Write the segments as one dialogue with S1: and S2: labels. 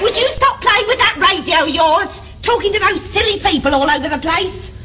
S1: Would you stop playing with that radio of yours? Talking to those silly people all over the place?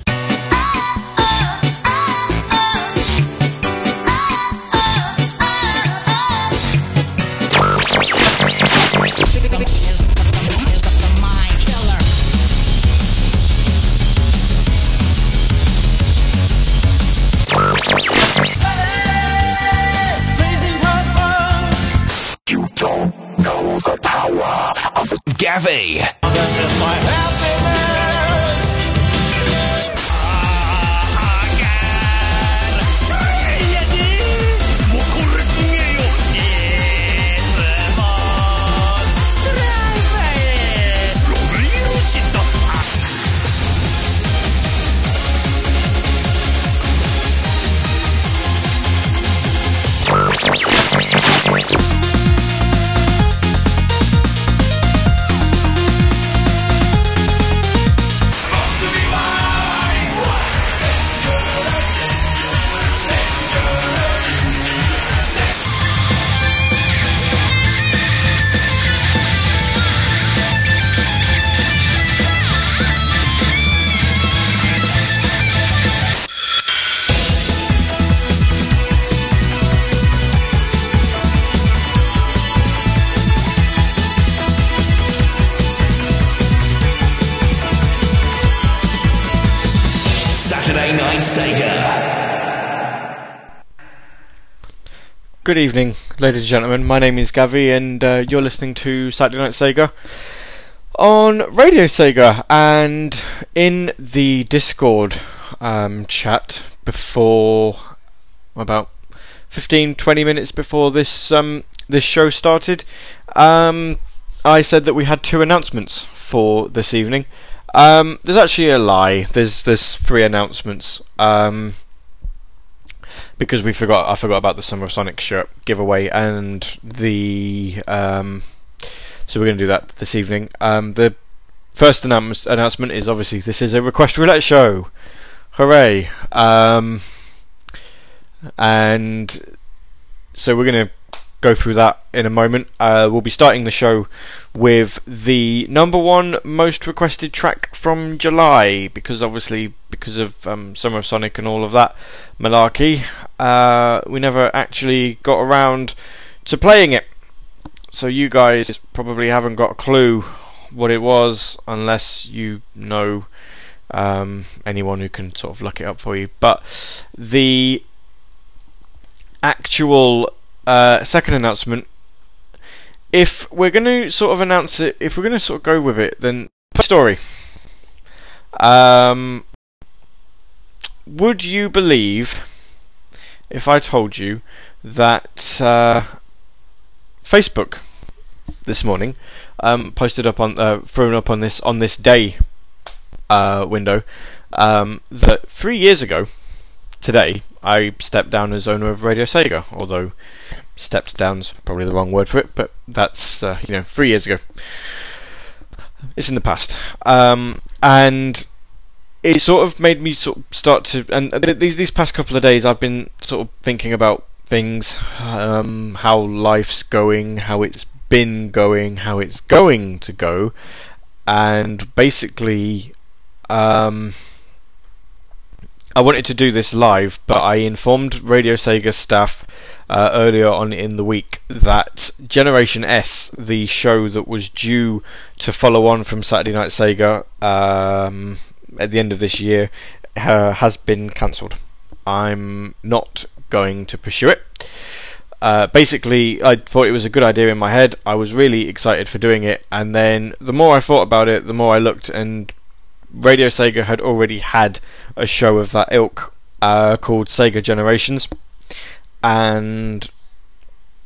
S2: Good evening, ladies and gentlemen. My name is Gavi, and uh, you're listening to Saturday Night Sega on Radio Sega. And in the Discord um, chat before about 15, 20 minutes before this um, this show started, um, I said that we had two announcements for this evening. Um, there's actually a lie. There's there's three announcements. Because we forgot I forgot about the Summer of Sonic shirt giveaway and the um, so we're going to do that this evening. Um, the first announce- announcement is obviously this is a request roulette show. Hooray! Um, and so we're going to go through that in a moment. Uh, we'll be starting the show with the number one most requested track from July because obviously because of um, Summer of Sonic and all of that malarkey, uh, we never actually got around to playing it. So you guys probably haven't got a clue what it was unless you know um, anyone who can sort of look it up for you. But the actual uh, second announcement. If we're going to sort of announce it, if we're going to sort of go with it, then story. Um, would you believe if I told you that uh, Facebook this morning um, posted up on uh, thrown up on this on this day uh, window um, that three years ago today I stepped down as owner of Radio Sega, although stepped down's probably the wrong word for it, but that's uh, you know three years ago. It's in the past, um, and it sort of made me sort of start to. And these these past couple of days, I've been sort of thinking about things, um, how life's going, how it's been going, how it's going to go, and basically. Um, I wanted to do this live, but I informed Radio Sega staff uh, earlier on in the week that Generation S, the show that was due to follow on from Saturday Night Sega um, at the end of this year, uh, has been cancelled. I'm not going to pursue it. Uh, basically, I thought it was a good idea in my head. I was really excited for doing it, and then the more I thought about it, the more I looked, and Radio Sega had already had a show of that ilk uh, called Sega Generations, and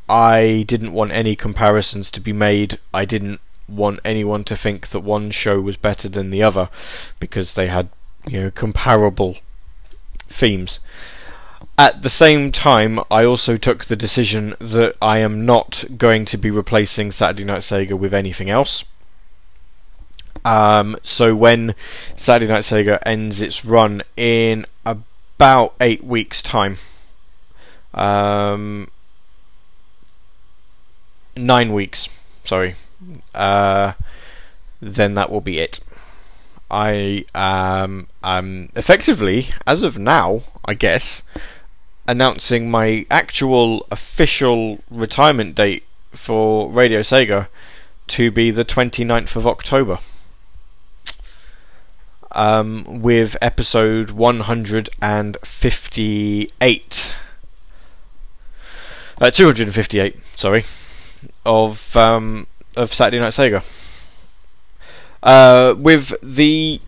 S2: I didn't want any comparisons to be made. I didn't want anyone to think that one show was better than the other because they had, you know, comparable themes. At the same time, I also took the decision that I am not going to be replacing Saturday Night Sega with anything else. Um, so when Saturday Night Sega ends its run in about eight weeks' time, um, nine weeks. Sorry, uh, then that will be it. I um, am effectively, as of now, I guess, announcing my actual official retirement date for Radio Sega to be the 29th of October. Um, with episode 158. Uh, 258, sorry, of um, of Saturday Night Sega. Uh, with the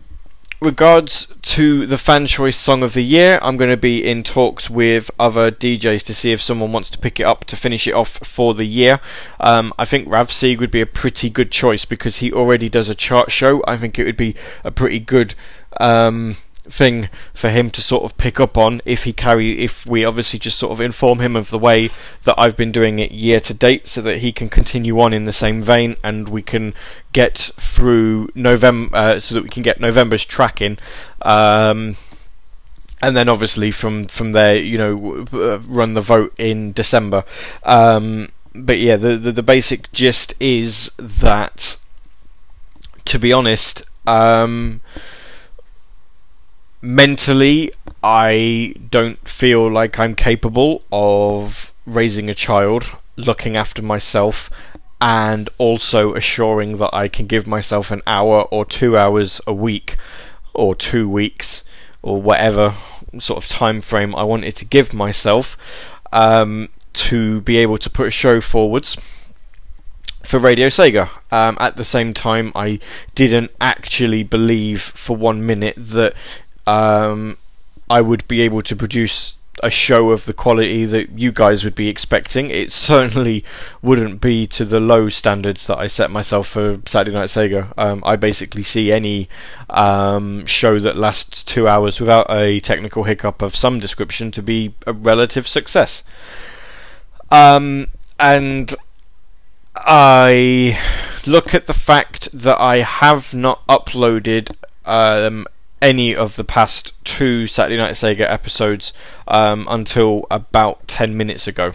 S2: regards to the fan choice song of the year, I'm going to be in talks with other DJs to see if someone wants to pick it up to finish it off for the year. Um, I think Rav Sieg would be a pretty good choice because he already does a chart show. I think it would be a pretty good. Um, thing for him to sort of pick up on if he carry if we obviously just sort of inform him of the way that I've been doing it year to date so that he can continue on in the same vein and we can get through November uh, so that we can get November's tracking um, and then obviously from from there you know uh, run the vote in December. Um, but yeah the, the the basic gist is that to be honest um, mentally, I don't feel like I'm capable of raising a child, looking after myself, and also assuring that I can give myself an hour or two hours a week, or two weeks, or whatever sort of time frame I wanted to give myself um, to be able to put a show forwards for Radio Sega. Um, at the same time, I didn't actually believe for one minute that um, I would be able to produce a show of the quality that you guys would be expecting. It certainly wouldn't be to the low standards that I set myself for Saturday Night Sega. Um, I basically see any um, show that lasts two hours without a technical hiccup of some description to be a relative success. Um, and I look at the fact that I have not uploaded um, any of the past two Saturday Night Sega episodes um, until about 10 minutes ago.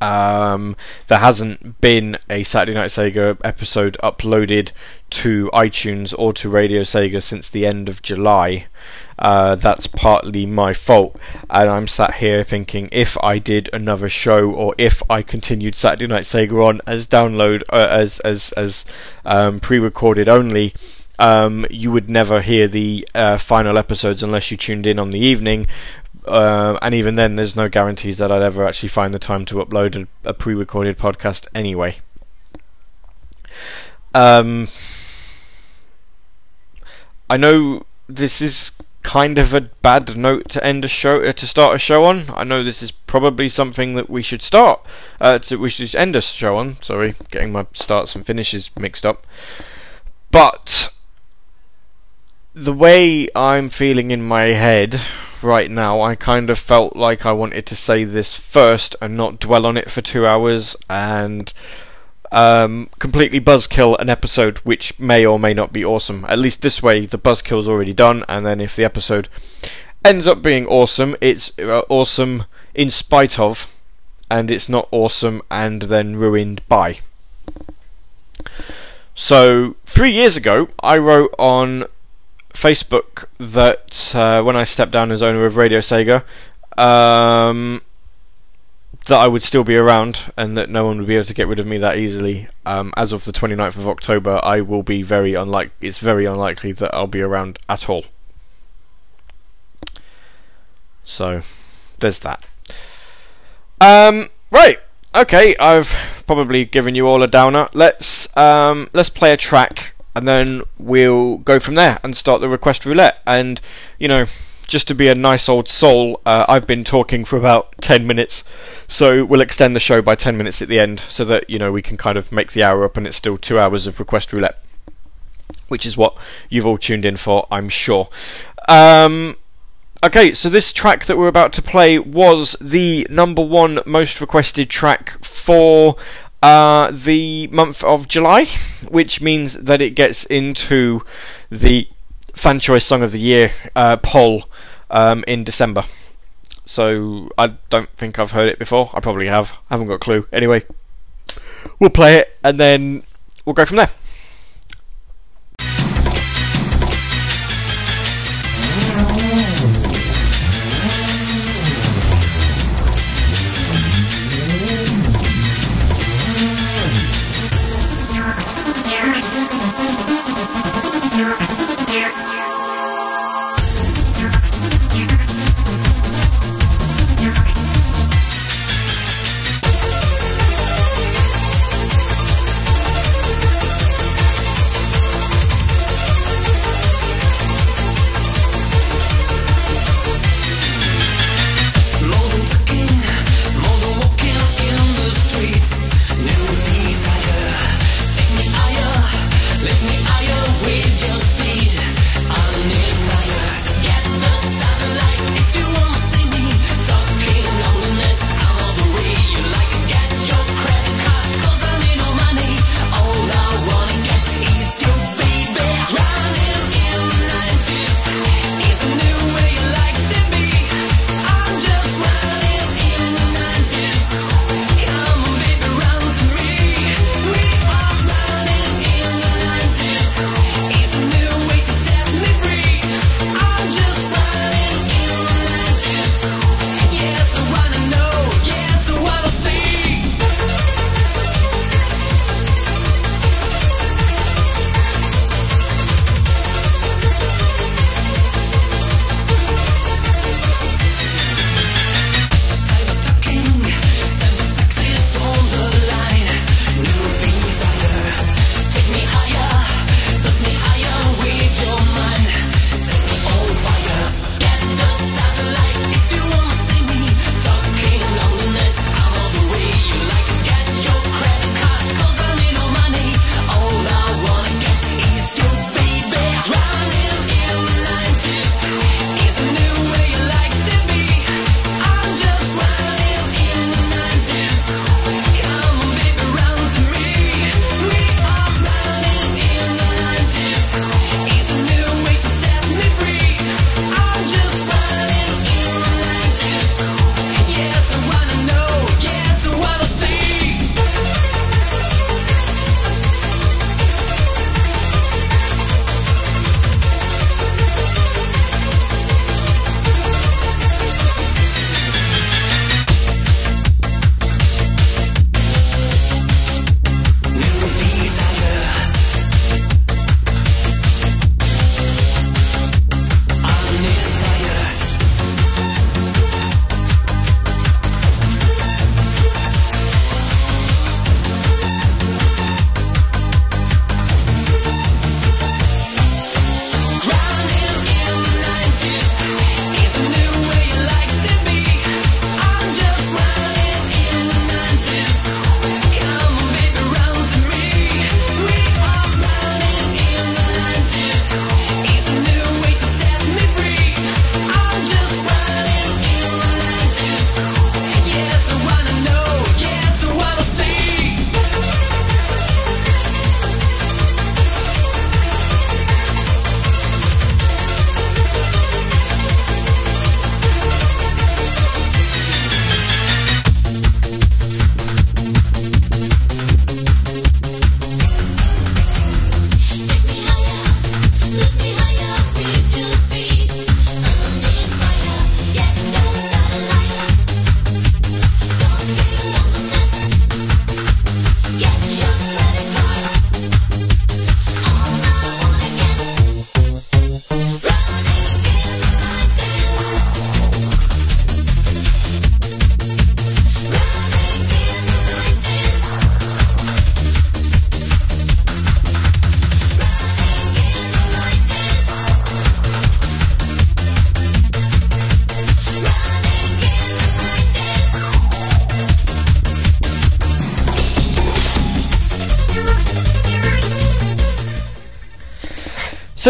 S2: Um, there hasn't been a Saturday Night Sega episode uploaded to iTunes or to Radio Sega since the end of July. Uh, that's partly my fault, and I'm sat here thinking if I did another show or if I continued Saturday Night Sega on as download uh, as as as um, pre-recorded only, um, you would never hear the uh, final episodes unless you tuned in on the evening. Uh, and even then, there's no guarantees that I'd ever actually find the time to upload a, a pre recorded podcast anyway. Um, I know this is kind of a bad note to end a show uh, to start a show on. I know this is probably something that we should start uh, to we should end a show on. Sorry, getting my starts and finishes mixed up. But the way I'm feeling in my head right now, I kind of felt like I wanted to say this first and not dwell on it for two hours and um, completely buzzkill an episode which may or may not be awesome. At least this way, the buzzkill's already done, and then if the episode ends up being awesome, it's uh, awesome in spite of, and it's not awesome and then ruined by. So, three years ago, I wrote on Facebook that uh, when I stepped down as owner of Radio Sega, um, that I would still be around and that no one would be able to get rid of me that easily. Um, as of the 29th of October, I will be very unlike. It's very unlikely that I'll be around at all. So, there's that. Um, right. Okay, I've probably given you all a downer. Let's um, let's play a track and then we'll go from there and start the request roulette. And you know, just to be a nice old soul, uh, I've been talking for about ten minutes, so we'll extend the show by ten minutes at the end, so that you know we can kind of make the hour up, and it's still two hours of request roulette, which is what you've all tuned in for, I'm sure. Um, Okay, so this track that we're about to play was the number one most requested track for uh, the month of July, which means that it gets into the Fan Choice Song of the Year uh, poll um, in December.
S3: so I don't think I've heard it before. I probably have. I haven't got a clue. Anyway, we'll play it and then we'll go from there.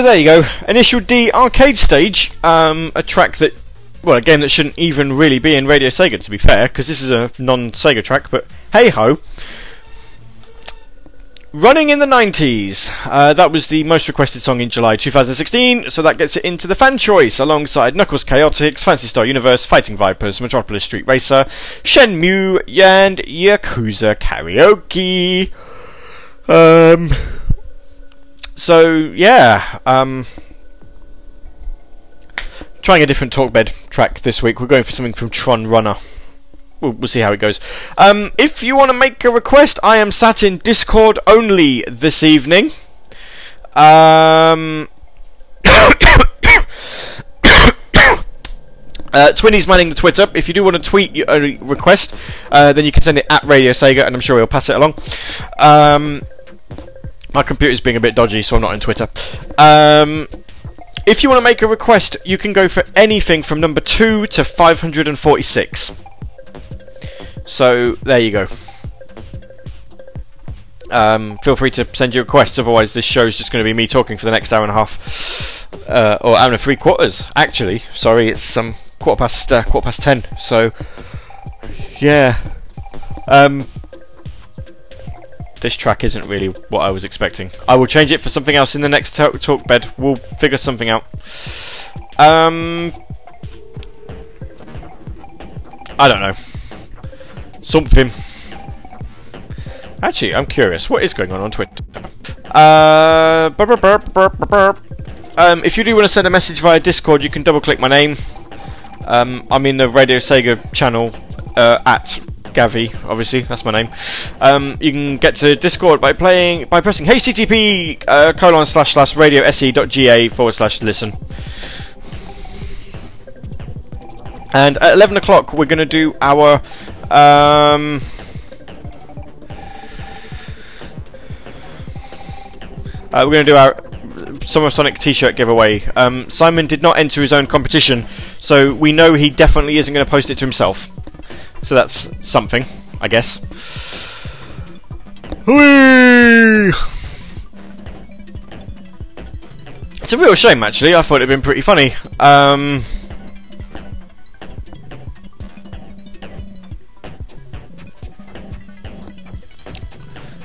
S3: So there you go, Initial D arcade stage, um, a track that, well, a game that shouldn't even really be in Radio Sega, to be fair, because this is a non-Sega track. But hey ho,
S2: Running in the 90s. Uh, that was the most requested song in July 2016, so that gets it into the fan choice alongside Knuckles Chaotix, Phantasy Star Universe, Fighting Vipers, Metropolis Street Racer, Shenmue, and Yakuza Karaoke. Um, so, yeah. Um, trying a different talkbed track this week. We're going for something from Tron Runner we'll, we'll see how it goes. Um, if you want to make a request, I am sat in Discord only this evening. Um. Uh, Twinny's manning the Twitter. If you do want to tweet your a request, uh, then you can send it at Radio Sega, and I'm sure he'll pass it along. Um, my computer's being a bit dodgy, so I'm not on Twitter. Um, if you want to make a request, you can go for anything from number 2 to 546. So there you go. Um, feel free to send your requests, otherwise this show's just going to be me talking for the next hour and a half, uh, or hour and three quarters. Actually, sorry, it's um, quarter past uh, quarter past ten. So yeah, um, this track isn't really what I was expecting. I will change it for something else in the next talk, bed. We'll figure something out. Um, I don't know something. Actually, I'm curious. What is going on on Twitter? Uh, burp, burp, burp, um, if you do want to send a message via Discord, you can double click my name. Um, I'm in the Radio Sega channel uh, at Gavi, obviously that's my name. Um, you can get to Discord by playing by pressing HTTP uh, colon slash slash radio se.ga forward slash listen. And at 11 o'clock, we're going to do our um, uh, we're going to do our Summer Sonic T-shirt giveaway. Um, Simon did not enter his own competition, so we know he definitely isn't going to post it to himself. So that's something, I guess. It's a real shame, actually. I thought it'd been pretty funny. Um,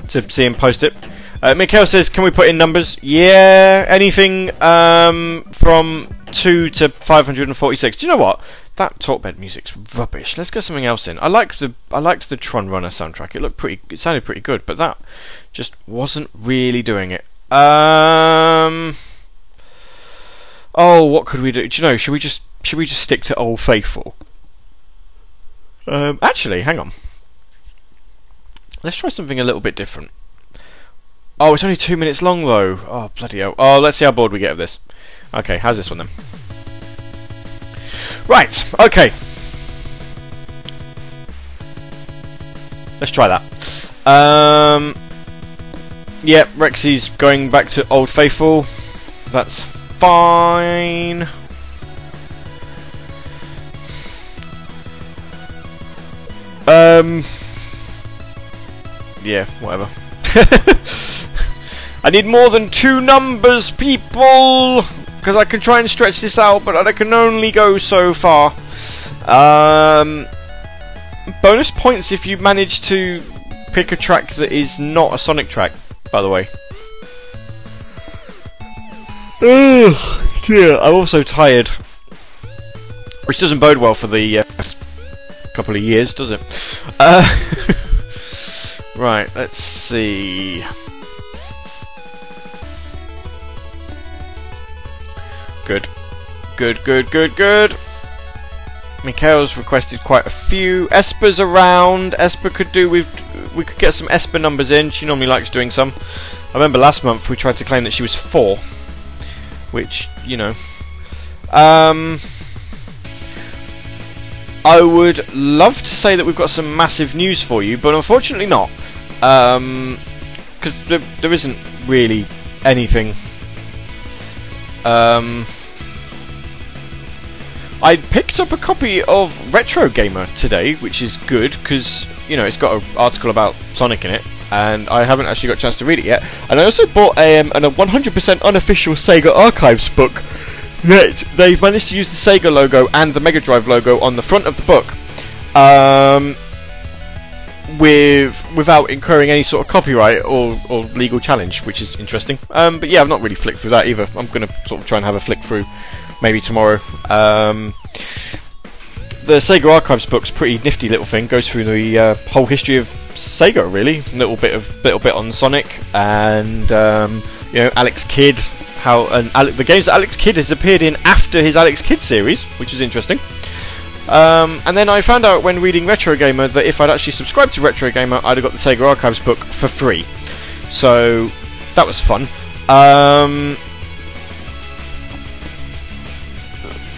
S2: to see him post it. Uh, Mikhail says, "Can we put in numbers? Yeah, anything um, from two to five hundred and forty-six. Do you know what? That talkbed music's rubbish. Let's get something else in. I liked the I liked the Tron Runner soundtrack. It looked pretty. It sounded pretty good, but that just wasn't really doing it. Um. Oh, what could we do? Do you know? Should we just should we just stick to Old Faithful? Um, actually, hang on. Let's try something a little bit different. Oh, it's only two minutes long though. Oh, bloody hell. Oh, let's see how bored we get of this. Okay, how's this one then? Right, okay. Let's try that. Um, yeah, Rexy's going back to Old Faithful. That's fine. Um, yeah, whatever. I need more than two numbers, people! Because I can try and stretch this out, but I can only go so far. Um, bonus points if you manage to pick a track that is not a Sonic track, by the way. Ugh, yeah, I'm also tired. Which doesn't bode well for the uh, couple of years, does it? Uh, Right, let's see. Good. Good, good, good, good. Mikhail's requested quite a few. Esper's around. Esper could do with. We could get some Esper numbers in. She normally likes doing some. I remember last month we tried to claim that she was four. Which, you know. Um. I would love to say that we've got some massive news for you, but unfortunately not. Because um, there, there isn't really anything. Um, I picked up a copy of Retro Gamer today, which is good because you know it's got an article about Sonic in it, and I haven't actually got a chance to read it yet. And I also bought a, um, a 100% unofficial Sega Archives book that they've managed to use the Sega logo and the Mega Drive logo on the front of the book. Um, with without incurring any sort of copyright or, or legal challenge, which is interesting. Um, but yeah, I've not really flicked through that either. I'm going to sort of try and have a flick through maybe tomorrow. Um, the Sega Archives book's pretty nifty little thing. Goes through the uh, whole history of Sega, really. Little bit of little bit on Sonic and um, you know Alex Kidd. How and the games that Alex Kidd has appeared in after his Alex Kidd series, which is interesting. Um, and then I found out when reading Retro Gamer that if I'd actually subscribed to Retro Gamer, I'd have got the Sega Archives book for free. So that was fun. Um,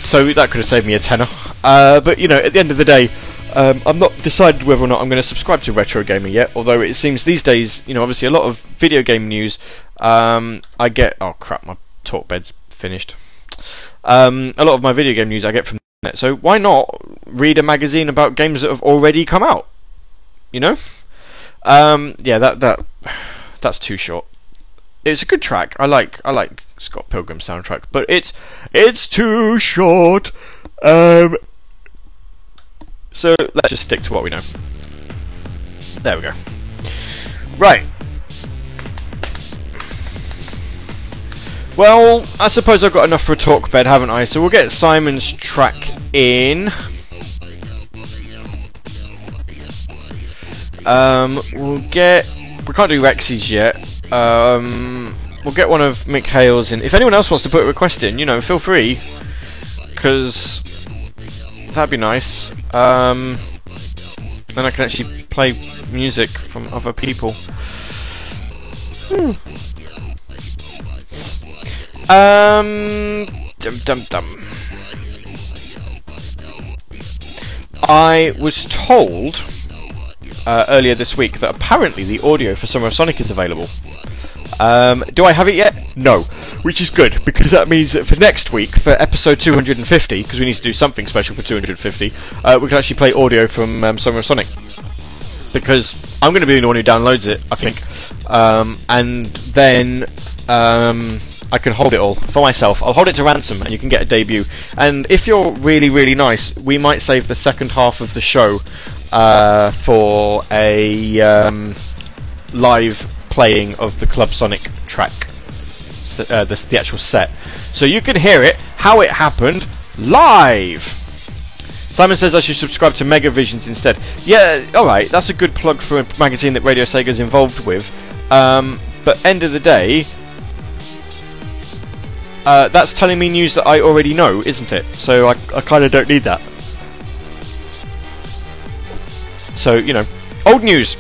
S2: so that could have saved me a tenner. Uh, but you know, at the end of the day, um, I'm not decided whether or not I'm going to subscribe to Retro Gamer yet. Although it seems these days, you know, obviously a lot of video game news. Um, I get. Oh crap, my talk bed's finished. Um, a lot of my video game news I get from the internet. So why not read a magazine about games that have already come out? You know. Um, yeah, that that that's too short. It's a good track. I like I like Scott Pilgrim soundtrack, but it's it's too short. Um, so let's just stick to what we know. There we go. Right. Well, I suppose I've got enough for a talk bed, haven't I? So we'll get Simon's track in. Um, we'll get. We can't do Rexy's yet. Um, we'll get one of Mikhail's in. If anyone else wants to put a request in, you know, feel free. Because that'd be nice. Um, then I can actually play music from other people. Hmm. Um, dum dum dum. I was told uh, earlier this week that apparently the audio for Summer of Sonic is available. Um, do I have it yet? No, which is good because that means that for next week, for episode 250, because we need to do something special for 250, uh, we can actually play audio from um, Summer of Sonic. Because I'm going to be the one who downloads it, I think, um, and then um, I can hold it all for myself. I'll hold it to ransom, and you can get a debut. And if you're really, really nice, we might save the second half of the show uh, for a um, live playing of the Club Sonic track, uh, the, the actual set. So you can hear it, how it happened, live! Simon says I should subscribe to Mega Visions instead. Yeah, alright, that's a good plug for a magazine that Radio Sega's involved with. Um, but end of the day, uh, that's telling me news that I already know, isn't it? So I, I kind of don't need that. So, you know, old news.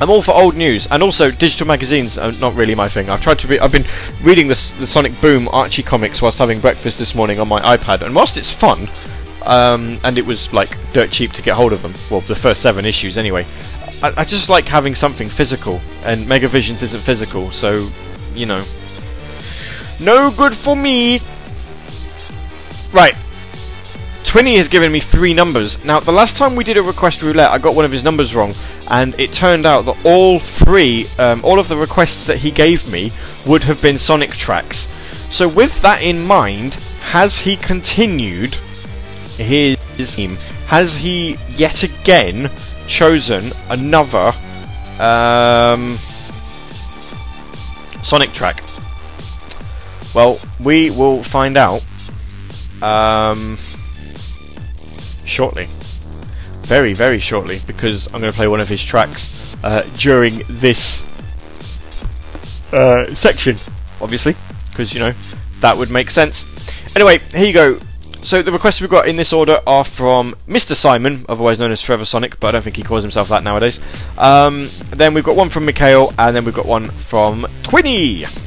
S2: I'm all for old news, and also digital magazines are not really my thing. I've tried to. Re- I've been reading this, the Sonic Boom Archie comics whilst having breakfast this morning on my iPad, and whilst it's fun, um, and it was like dirt cheap to get hold of them. Well, the first seven issues anyway. I, I just like having something physical, and Mega Visions isn't physical, so you know, no good for me. Right. Twinny has given me three numbers. Now, the last time we did a request roulette, I got one of his numbers wrong, and it turned out that all three, um, all of the requests that he gave me, would have been Sonic tracks. So, with that in mind, has he continued his team? Has he yet again chosen another um, Sonic track? Well, we will find out. Um, shortly. Very, very shortly, because I'm going to play one of his tracks uh, during this uh, section, obviously, because, you know, that would make sense. Anyway, here you go. So the requests we've got in this order are from Mr. Simon, otherwise known as Forever Sonic, but I don't think he calls himself that nowadays. Um, then we've got one from Mikhail, and then we've got one from Twinny.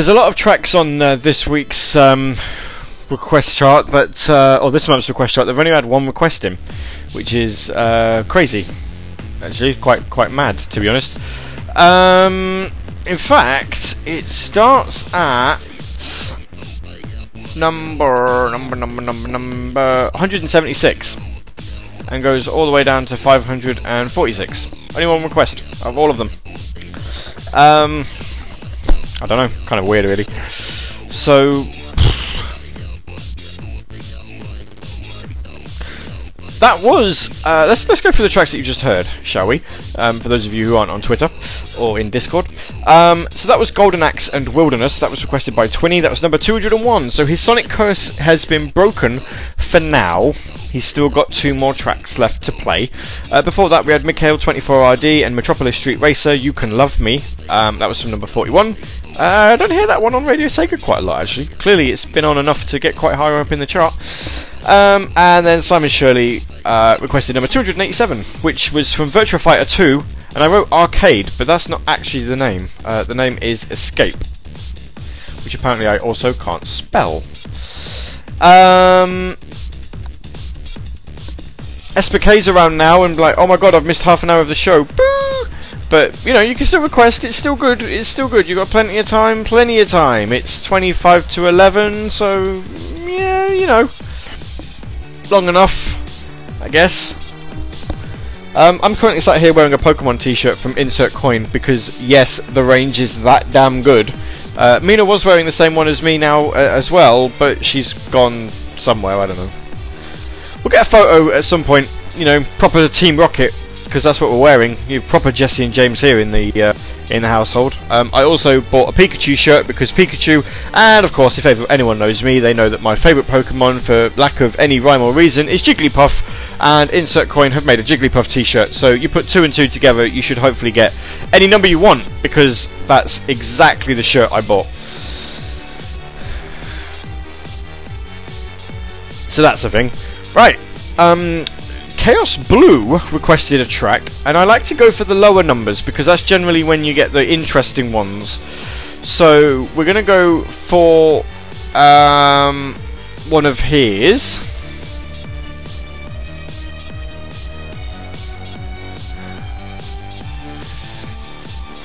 S2: There's a lot of tracks on uh, this week's um, request chart that, uh, or this month's request chart. They've only had one request in, which is uh, crazy. Actually, quite quite mad to be honest. Um, in fact, it starts at number number number number number 176 and goes all the way down to 546. Only one request of all of them. Um, I don't know, kind of weird, really. So. That was. Uh, let's let's go through the tracks that you just heard, shall we? Um, for those of you who aren't on Twitter or in Discord. Um, so that was Golden Axe and Wilderness. That was requested by Twinny. That was number 201. So his Sonic curse has been broken for now. He's still got two more tracks left to play. Uh, before that, we had Mikhail 24RD and Metropolis Street Racer. You Can Love Me. Um, that was from number 41. Uh, I don't hear that one on Radio Sega quite a lot, actually. Clearly, it's been on enough to get quite high up in the chart. Um, and then Simon Shirley uh, requested number 287, which was from Virtua Fighter 2. And I wrote Arcade, but that's not actually the name. Uh, the name is Escape, which apparently I also can't spell. Um, SPK's around now and like, oh my god, I've missed half an hour of the show. Boo! But you know, you can still request. It's still good. It's still good. You've got plenty of time. Plenty of time. It's 25 to 11, so yeah, you know, long enough, I guess. Um, I'm currently sat here wearing a Pokemon T-shirt from Insert Coin because yes, the range is that damn good. Uh, Mina was wearing the same one as me now uh, as well, but she's gone somewhere. I don't know. We'll get a photo at some point. You know, proper Team Rocket because that's what we're wearing. You've proper Jesse and James here in the uh, in the household. Um, I also bought a Pikachu shirt because Pikachu, and of course, if anyone knows me, they know that my favourite Pokemon, for lack of any rhyme or reason, is Jigglypuff. And Insert Coin have made a Jigglypuff T-shirt. So you put two and two together, you should hopefully get any number you want because that's exactly the shirt I bought. So that's the thing. Right. Um, Chaos Blue requested a track, and I like to go for the lower numbers because that's generally when you get the interesting ones. So we're gonna go for um, one of his.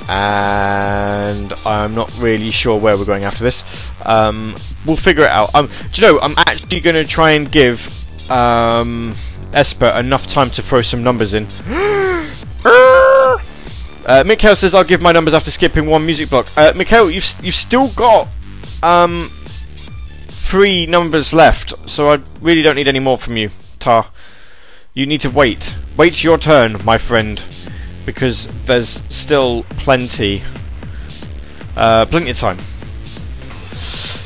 S2: And I'm not really sure where we're going after this. Um, we'll figure it out. Um, do you know? I'm actually going to try and give um, Esper enough time to throw some numbers in. uh, Mikhail says I'll give my numbers after skipping one music block. Uh, Mikhail, you've you've still got um, three numbers left, so I really don't need any more from you, Tar. You need to wait. Wait your turn, my friend, because there's still plenty, uh, plenty of time.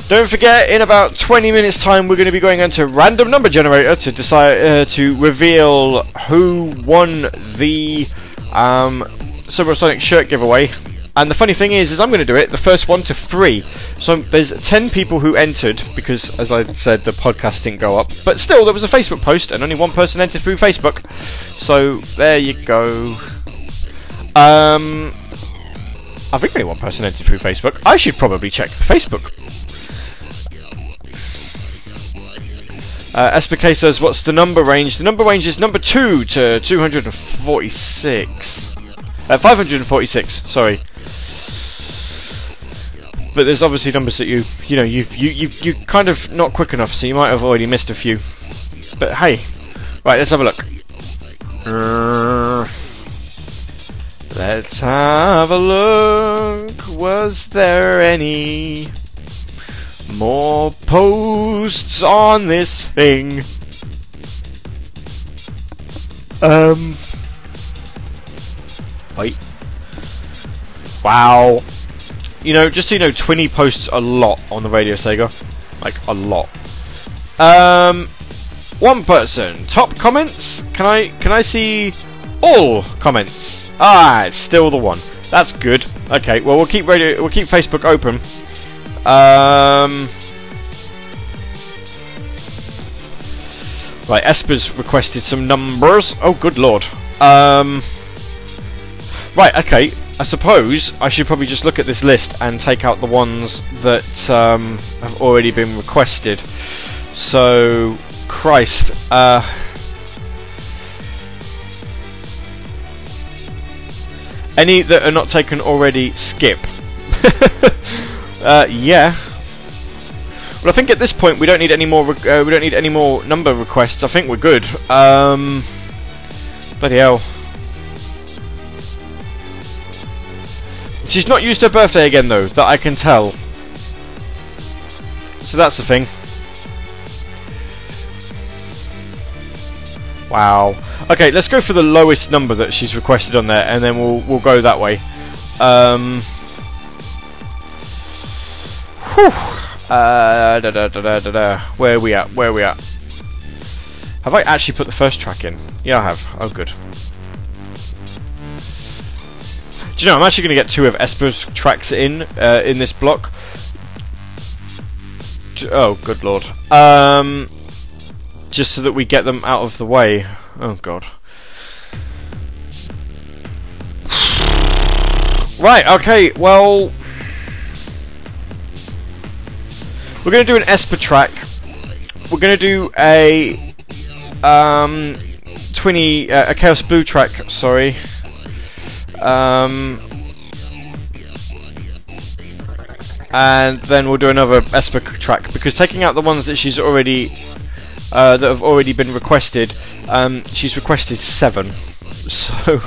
S2: Don't forget, in about 20 minutes' time, we're going to be going into random number generator to decide uh, to reveal who won the um, Supersonic shirt giveaway. And the funny thing is, is I'm going to do it the first one to three. So there's 10 people who entered because, as I said, the podcast didn't go up. But still, there was a Facebook post, and only one person entered through Facebook. So there you go. Um, I think only one person entered through Facebook. I should probably check Facebook. Uh, SPK says, what's the number range? The number range is number 2 to 246. Uh, 546, sorry. But there's obviously numbers that you, you know, you, you, you, you kind of not quick enough, so you might have already missed a few. But hey, right, let's have a look. Let's have a look. Was there any more posts on this thing. Um. Wait. Wow. You know, just so you know, Twinny posts a lot on the Radio Sega. Like, a lot. Um. One person. Top comments? Can I can I see all comments? Ah, it's still the one. That's good. Okay, well we'll keep radio we'll keep Facebook open um, right, Esper's requested some numbers. Oh, good lord. Um, right, okay. I suppose I should probably just look at this list and take out the ones that um, have already been requested. So, Christ. Uh,
S4: any that are not taken already, skip. uh, yeah. Well, I think at this point we don't need any more. Uh, we don't need any more number requests. I think we're good. Um, bloody hell. She's not used her birthday again, though. That I can tell. So that's the thing. Wow. Okay, let's go for the lowest number that she's requested on there, and then we'll we'll go that way. Um. Uh, da, da, da. Where are we at? Where are we at? Have I actually put the first track in? Yeah, I have. Oh, good. Do you know, I'm actually going to get two of Esper's tracks in uh, in this block. Oh, good lord. Um, just so that we get them out of the way. Oh god. Right, okay, well... We're going to do an Esper track. We're going to do a... Um... Twinny... Uh, a Chaos Blue track, sorry. Um... And then we'll do another Esper track, because taking out the ones that she's already uh, that have already been requested. Um, she's requested seven. So,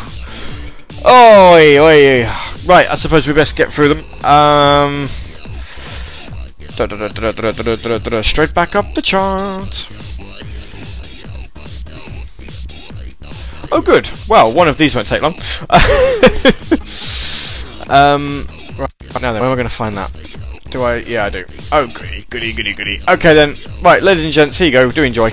S4: oi, oi, right. I suppose we best get through them. Um, straight back up the chart. Oh, good. Well, one of these won't take long. um, right now then, where am I going to find that? Do I? Yeah, I do. Oh, goody, goody, goody, goody. Okay then. Right, ladies and gents, here you go. Do enjoy.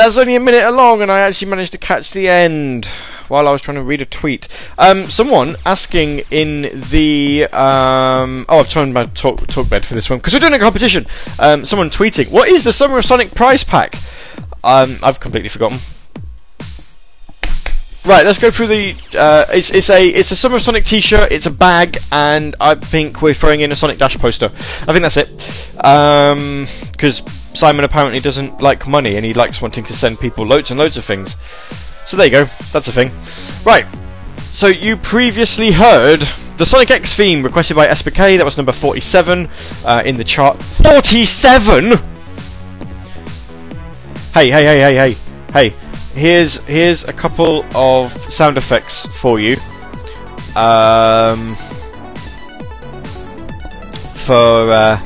S2: That's only a minute long, and I actually managed to catch the end while I was trying to read a tweet. Um, someone asking in the um, oh, I've turned my talk bed for this one because we're doing a competition. Um, someone tweeting, "What is the Summer of Sonic prize pack?" Um, I've completely forgotten. Right, let's go through the. Uh, it's it's a it's a Summer of Sonic T-shirt. It's a bag, and I think we're throwing in a Sonic Dash poster. I think that's it. Because Simon apparently doesn't like money, and he likes wanting to send people loads and loads of things. So there you go. That's a thing. Right. So you previously heard the Sonic X theme requested by SPK. That was number forty-seven uh, in the chart. Forty-seven. Hey, hey, hey, hey, hey, hey here's here's a couple of sound effects for you. Um, for uh,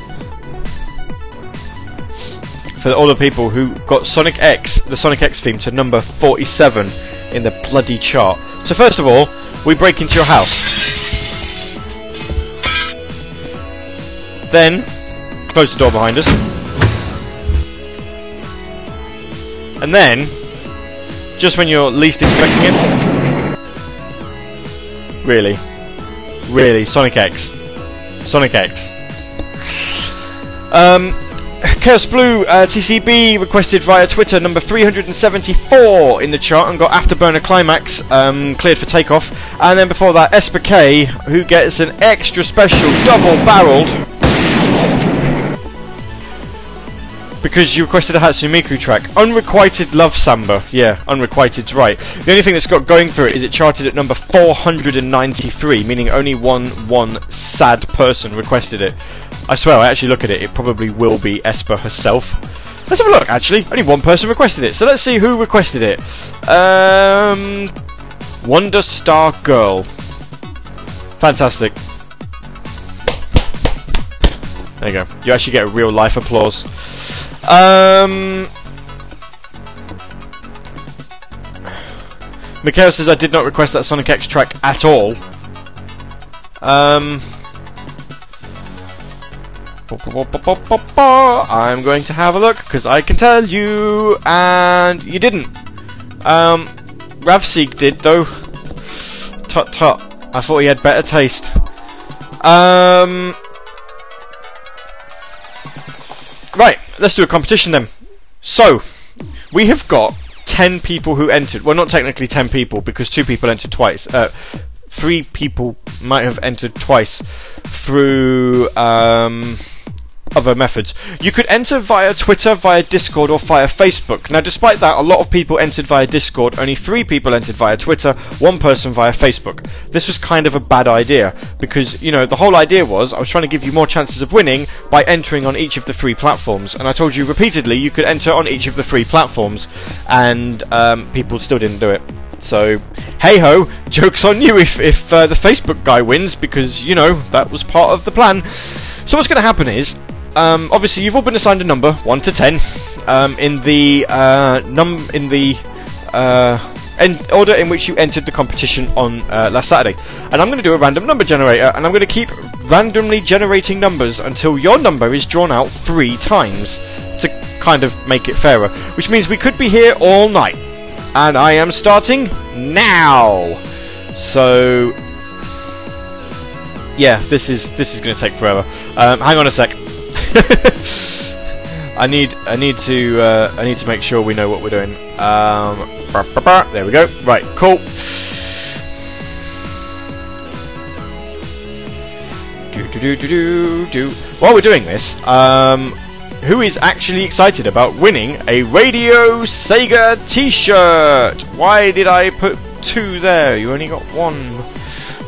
S2: for all the people who got Sonic X, the Sonic X theme to number 47 in the bloody chart. So first of all, we break into your house. Then close the door behind us. And then just when you're least expecting it. Really? Really? Sonic X. Sonic X. Um, Chaos Blue uh, TCB requested via Twitter number 374 in the chart and got Afterburner Climax um, cleared for takeoff. And then before that, Esper who gets an extra special double barreled because you requested a Hatsune Miku track. Unrequited Love Samba. Yeah, unrequited's right. The only thing that's got going for it is it charted at number 493, meaning only one one sad person requested it. I swear, I actually look at it, it probably will be Esper herself. Let's have a look, actually. Only one person requested it, so let's see who requested it. Um, Wonder Star Girl. Fantastic. There you go. You actually get a real life applause. Um, Mikhail says I did not request that Sonic X track at all. Um, I'm going to have a look because I can tell you, and you didn't. Um, Ravseek did though. Tut tut. I thought he had better taste. Um, right, let's do a competition then. So, we have got 10 people who entered. Well, not technically 10 people because two people entered twice. Uh, three people might have entered twice through um, other methods. You could enter via Twitter, via Discord, or via Facebook. Now, despite that, a lot of people entered via Discord, only three people entered via Twitter, one person via Facebook. This was kind of a bad idea because, you know, the whole idea was I was trying to give you more chances of winning by entering on each of the three platforms. And I told you repeatedly you could enter on each of the three platforms, and um, people still didn't do it. So, hey ho, joke's on you if, if uh, the Facebook guy wins, because, you know, that was part of the plan. So, what's going to happen is, um, obviously, you've all been assigned a number, 1 to 10, um, in the, uh, num- in the, uh, en- order in which you entered the competition on uh, last Saturday. And I'm going to do a random number generator, and I'm going to keep randomly generating numbers until your number is drawn out three times to kind of make it fairer. Which means we could be here all night and I am starting now. So yeah, this is this is going to take forever. Um, hang on a sec. I need I need to uh, I need to make sure we know what we're doing. Um, there we go. Right, cool. Do do do do do. While we're doing this, um, who is actually excited about winning a Radio Sega t-shirt? Why did I put two there? You only got one.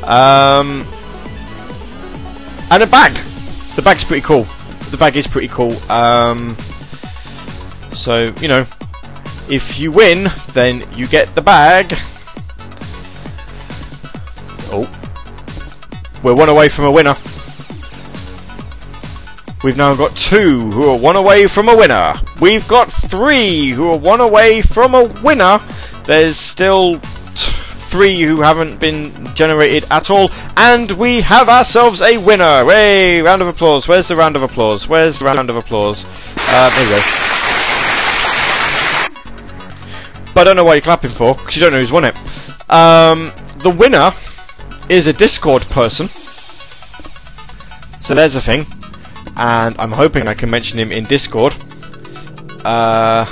S2: Um, and a bag. The bag's pretty cool. The bag is pretty cool. Um, so, you know, if you win, then you get the bag. Oh. We're one away from a winner. We've now got two who are one away from a winner. We've got three who are one away from a winner. There's still three who haven't been generated at all. And we have ourselves a winner. Hey, round of applause. Where's the round of applause? Where's the round of applause? Uh, there you go. But I don't know what you're clapping for, because you don't know who's won it. Um, the winner is a Discord person. So there's a thing and I'm hoping I can mention him in Discord. Uh,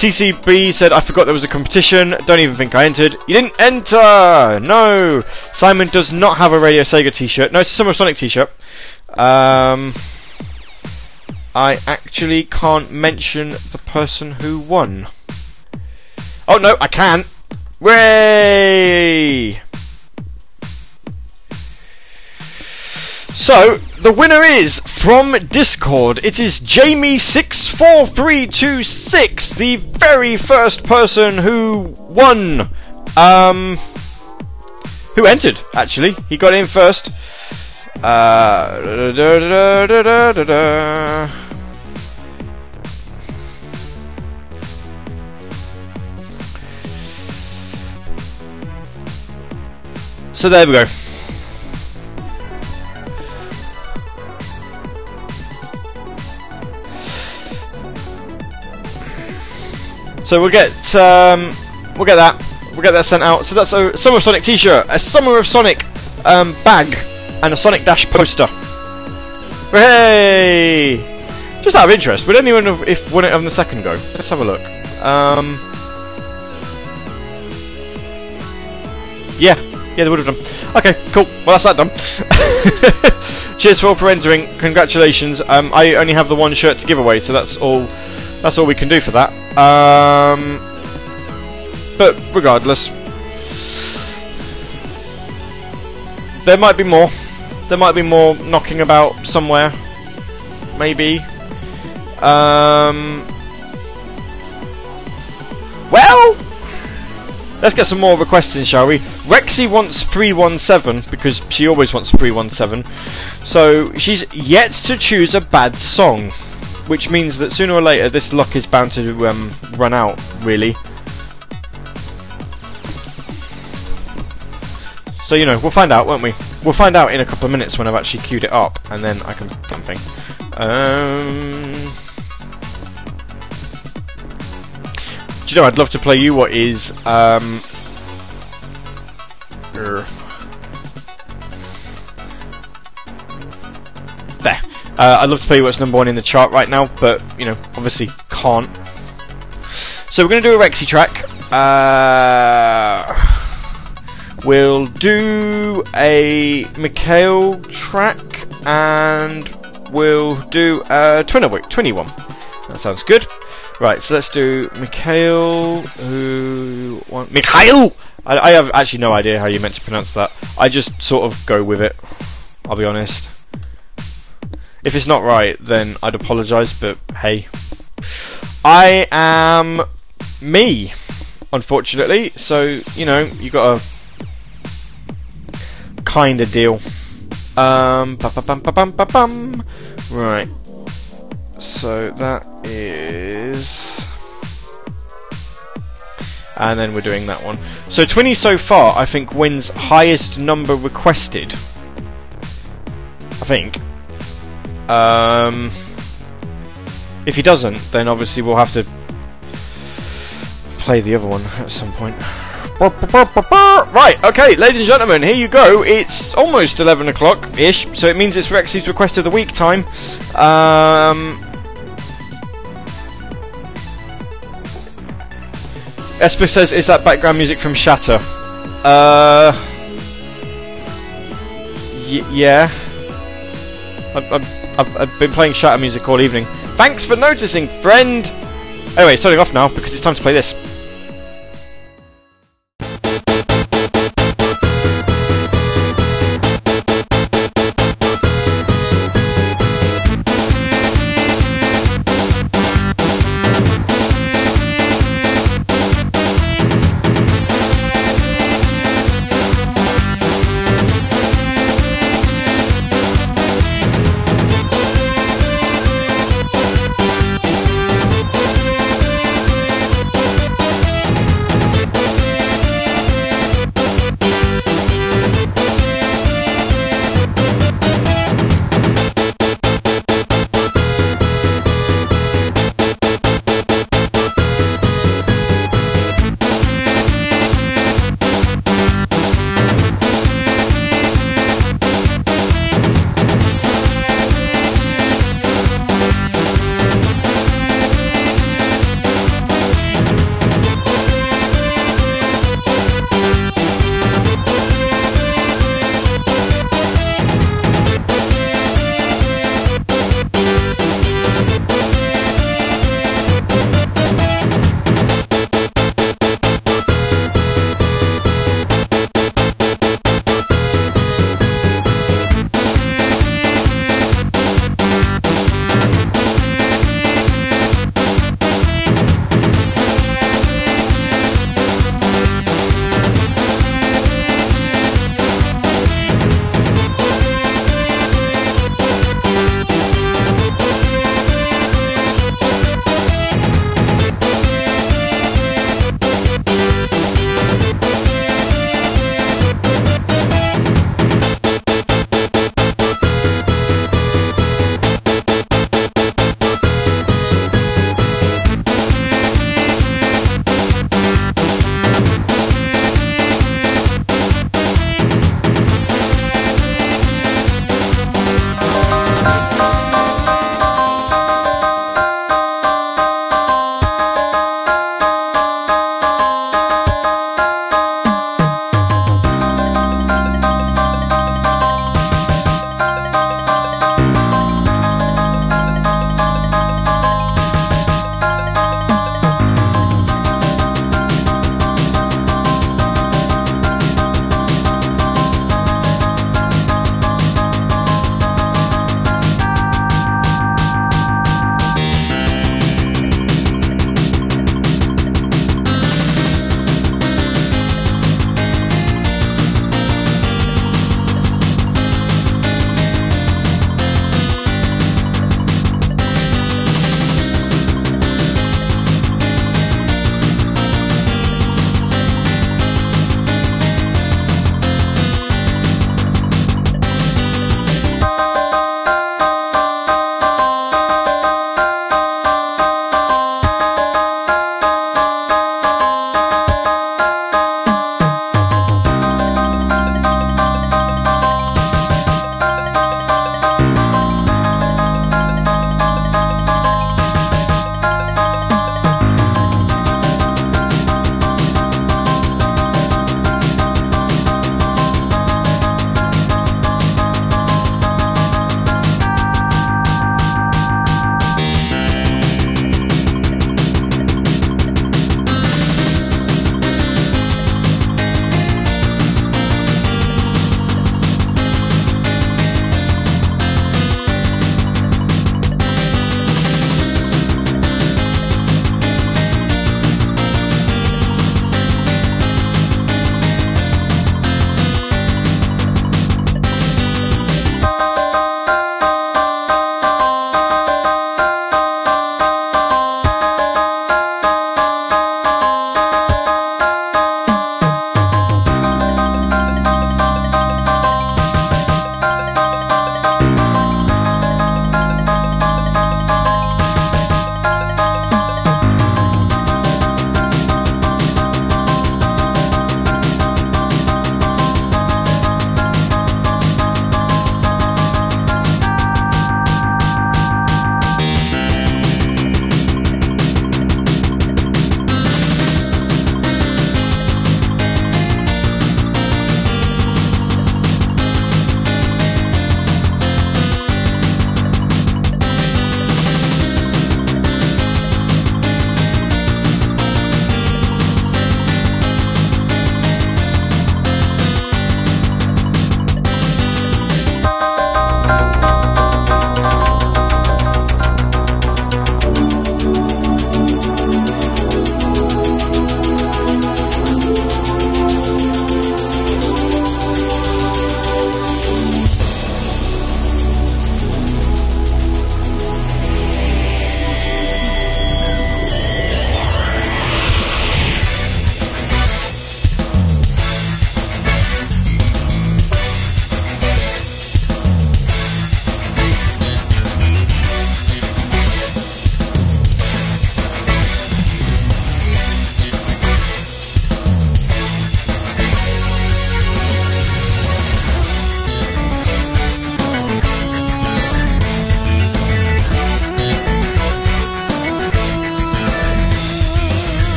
S2: TCB said, I forgot there was a competition, don't even think I entered. You didn't enter! No! Simon does not have a Radio Sega t shirt. No, it's a Summer Sonic t shirt. Um, I actually can't mention the person who won. Oh no, I can! Ray! So, the winner is from Discord. It is Jamie64326, the very first person who won. Um, who entered, actually. He got in first. Uh, So there we go. So we'll get um, we'll get that we'll get that sent out. So that's a Summer of Sonic T-shirt, a Summer of Sonic um, bag, and a Sonic Dash poster. Hey! Just out of interest, would anyone have if won it on the second go? Let's have a look. Um, yeah, yeah, they would have done. Okay, cool. Well, that's that done. Cheers for all for entering. Congratulations. Um, I only have the one shirt to give away, so that's all. That's all we can do for that. Um, but regardless, there might be more. There might be more knocking about somewhere. maybe. Um. Well, let's get some more requests in, shall we? Rexy wants 317 because she always wants 317. So she's yet to choose a bad song, which means that sooner or later this luck is bound to um, run out, really. So, you know, we'll find out, won't we? We'll find out in a couple of minutes when I've actually queued it up, and then I can something. Um. Do you know, I'd love to play you what is, um. Uh, I'd love to play you what's number one in the chart right now, but, you know, obviously can't. So we're going to do a Rexy track. Uh. We'll do a Mikhail track and we'll do a Twinner Twinny one. That sounds good. Right, so let's do Mikhail. Who want Mikhail? I, I have actually no idea how you meant to pronounce that. I just sort of go with it. I'll be honest. If it's not right, then I'd apologise. But hey, I am me, unfortunately. So you know you got to kind of deal. Um. Right. So that is. And then we're doing that one. So Twinny so far, I think, wins highest number requested. I think. Um, if he doesn't, then obviously we'll have to play the other one at some point. Right, okay, ladies and gentlemen, here you go. It's almost 11 o'clock ish, so it means it's Rexy's request of the week time. Um, Esper says, Is that background music from Shatter? Uh. Y- yeah. I've, I've, I've, I've been playing Shatter music all evening. Thanks for noticing, friend! Oh, anyway, starting off now because it's time to play this.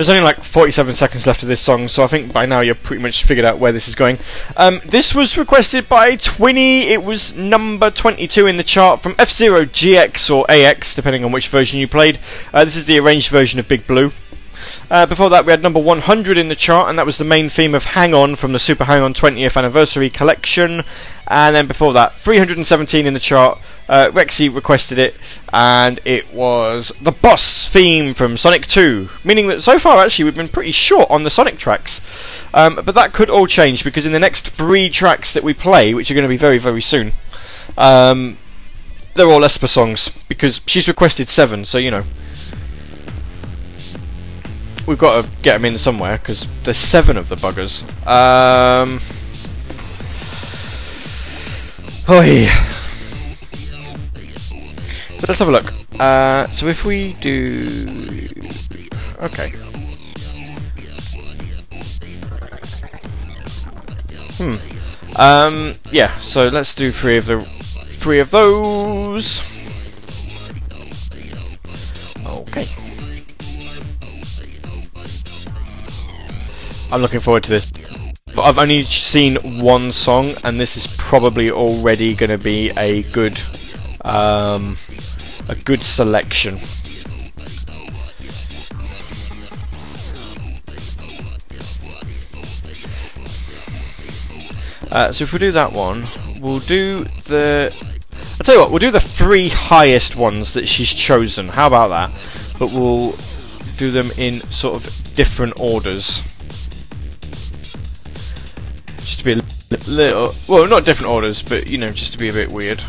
S2: There's only like 47 seconds left of this song, so I think by now you've pretty much figured out where this is going. Um, this was requested by Twinny. It was number 22 in the chart from F Zero GX or AX, depending on which version you played. Uh, this is the arranged version of Big Blue. Uh, before that, we had number 100 in the chart, and that was the main theme of Hang On from the Super Hang On 20th Anniversary Collection. And then before that, 317 in the chart. Uh, Rexy requested it, and it was the boss theme from Sonic 2. Meaning that so far, actually, we've been pretty short on the Sonic tracks. Um, but that could all change because in the next three tracks that we play, which are going to be very, very soon, um, they're all Esper songs because she's requested seven, so you know. We've got to get them in somewhere because there's seven of the buggers. Um, yeah. So let's have a look. Uh, so if we do, okay. Hmm. Um. Yeah. So let's do three of the three of those. Okay. I'm looking forward to this. But I've only seen one song, and this is probably already going to be a good um, a good selection. Uh, so if we do that one, we'll do the. I'll tell you what, we'll do the three highest ones that she's chosen. How about that? But we'll do them in sort of different orders. To be a little. Well, not different orders, but you know, just to be a bit weird.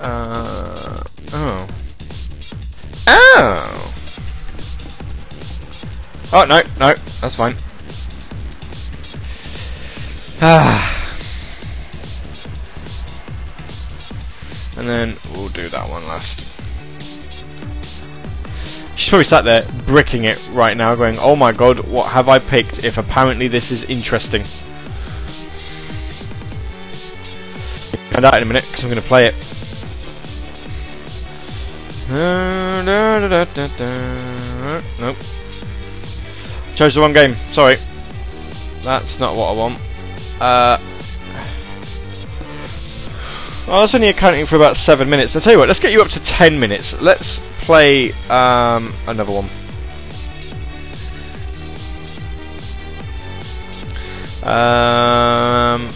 S2: Uh, oh. Oh! Oh, no, no, that's fine. Ah. and then we'll do that one last. She's probably sat there bricking it right now, going, oh my god, what have I picked if apparently this is interesting? Find out in a minute, because I'm going to play it. Nope. Chose the wrong game. Sorry. That's not what I want. Uh, well, that's only accounting for about seven minutes. I'll tell you what, let's get you up to ten minutes. Let's play um, another one. Um,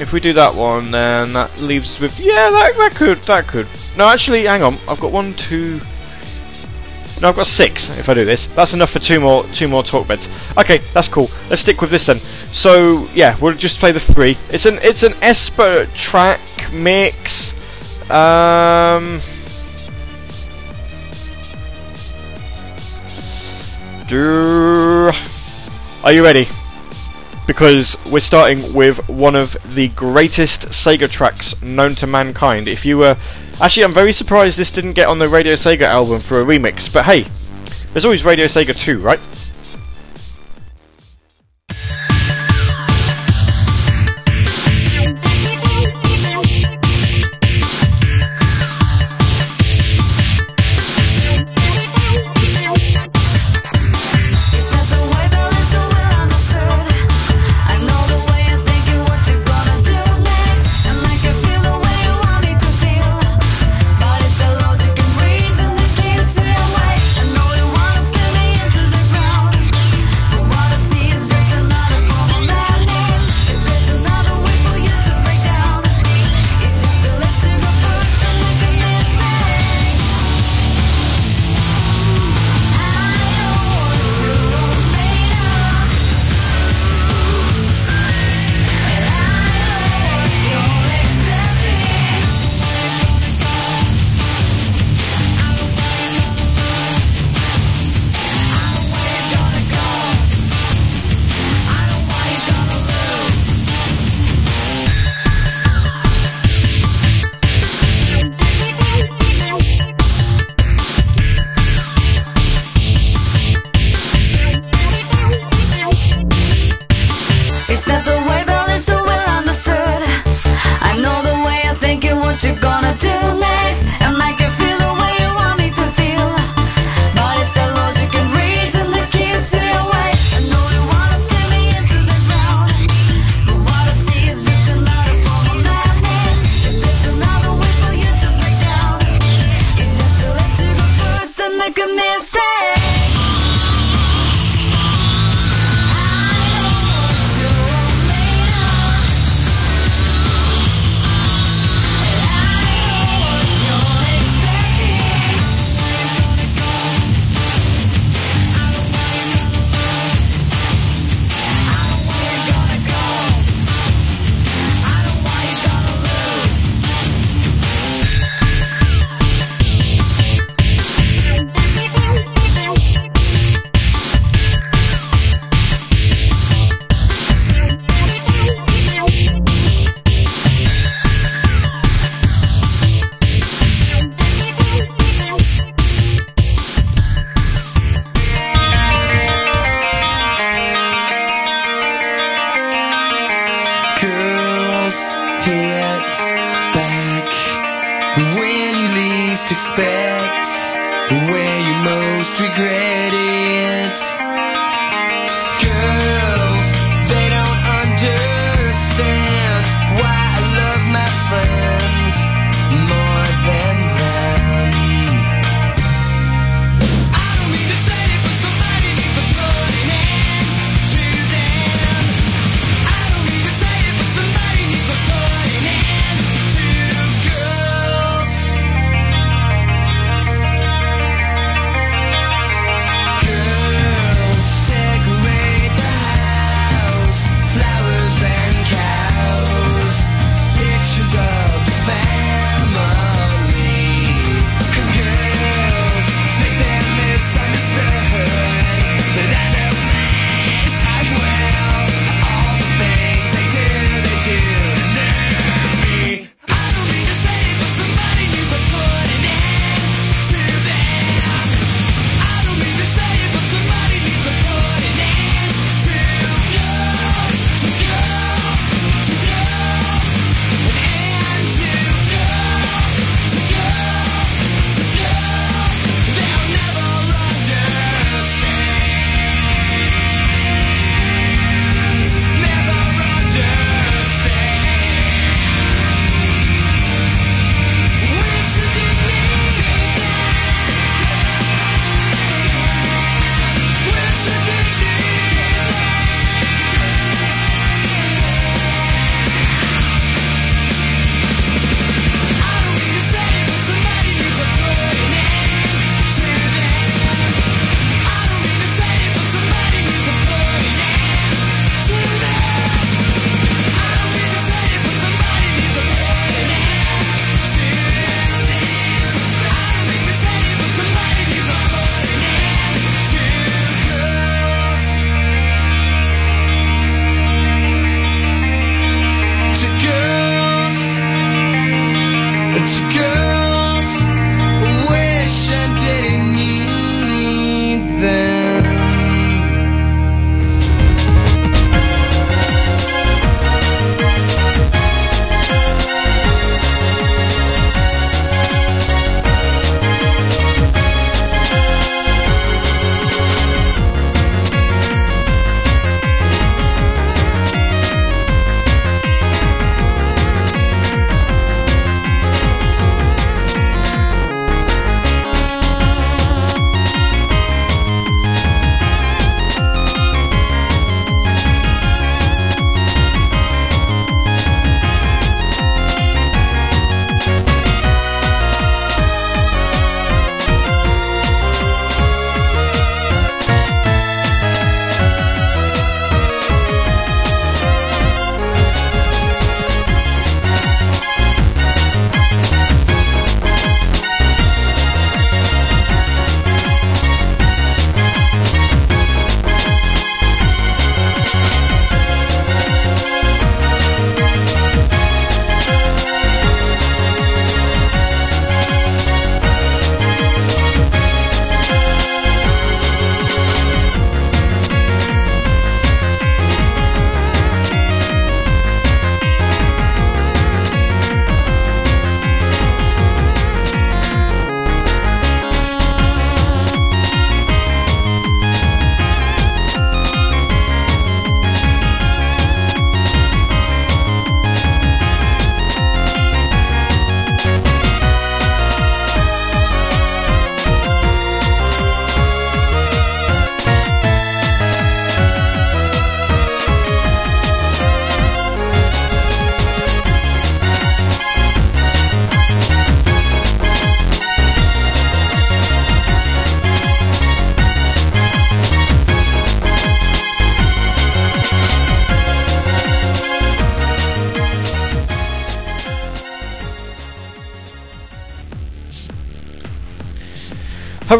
S2: if we do that one, then that leaves with yeah, that that could that could no, actually, hang on. I've got one, two. No, I've got six. If I do this, that's enough for two more, two more talk beds. Okay, that's cool. Let's stick with this then. So yeah, we'll just play the three. It's an, it's an Esper track mix. Um. Are you ready? Because we're starting with one of the greatest Sega tracks known to mankind. If you were. Actually, I'm very surprised this didn't get on the Radio Sega album for a remix, but hey, there's always Radio Sega 2, right?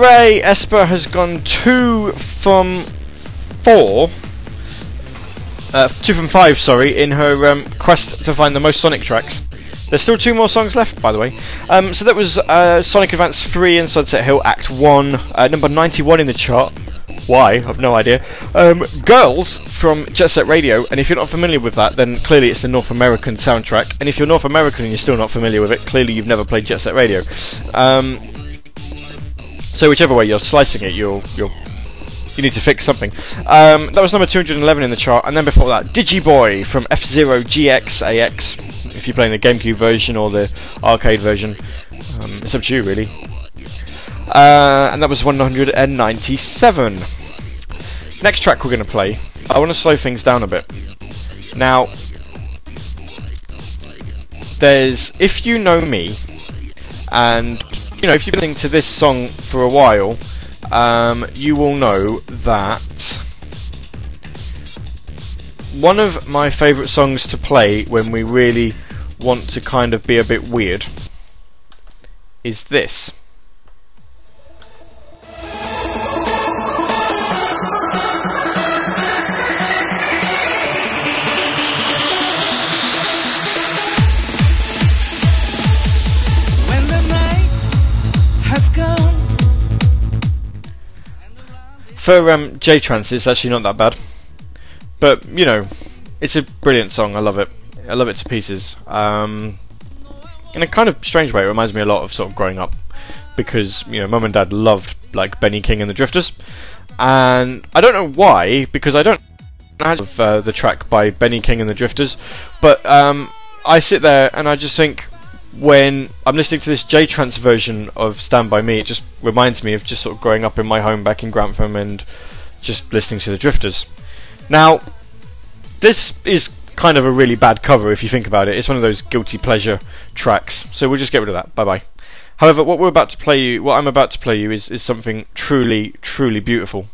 S2: Hooray! Esper has gone two from four. Uh, two from five, sorry, in her um, quest to find the most Sonic tracks. There's still two more songs left, by the way. Um, so that was uh, Sonic Advance 3 and Sunset Hill Act 1, uh, number 91 in the chart. why? I've no idea. Um, Girls from Jet Set Radio, and if you're not familiar with that, then clearly it's a North American soundtrack. And if you're North American and you're still not familiar with it, clearly you've never played Jet Set Radio. Um, so whichever way you're slicing it, you'll you'll you need to fix something. Um, that was number 211 in the chart, and then before that, Digiboy from F Zero GX AX. If you're playing the GameCube version or the arcade version, um, it's up to you really. Uh, and that was 197. Next track we're going to play, I want to slow things down a bit. Now, there's if you know me, and you know if you've been listening to this song for a while, um, you will know that one of my favourite songs to play when we really want to kind of be a bit weird is this. For um, J Trance, it's actually not that bad. But, you know, it's a brilliant song. I love it. I love it to pieces. Um, in a kind of strange way, it reminds me a lot of sort of growing up. Because, you know, mum and dad loved, like, Benny King and the Drifters. And I don't know why, because I don't have uh, the track by Benny King and the Drifters. But um, I sit there and I just think, when I'm listening to this J Trance version of Stand By Me, it just reminds me of just sort of growing up in my home back in Grantham and just listening to the Drifters. Now, this is kind of a really bad cover if you think about it. It's one of those guilty pleasure tracks, so we'll just get rid of that. Bye bye. However, what we're about to play you, what I'm about to play you, is is something truly, truly beautiful.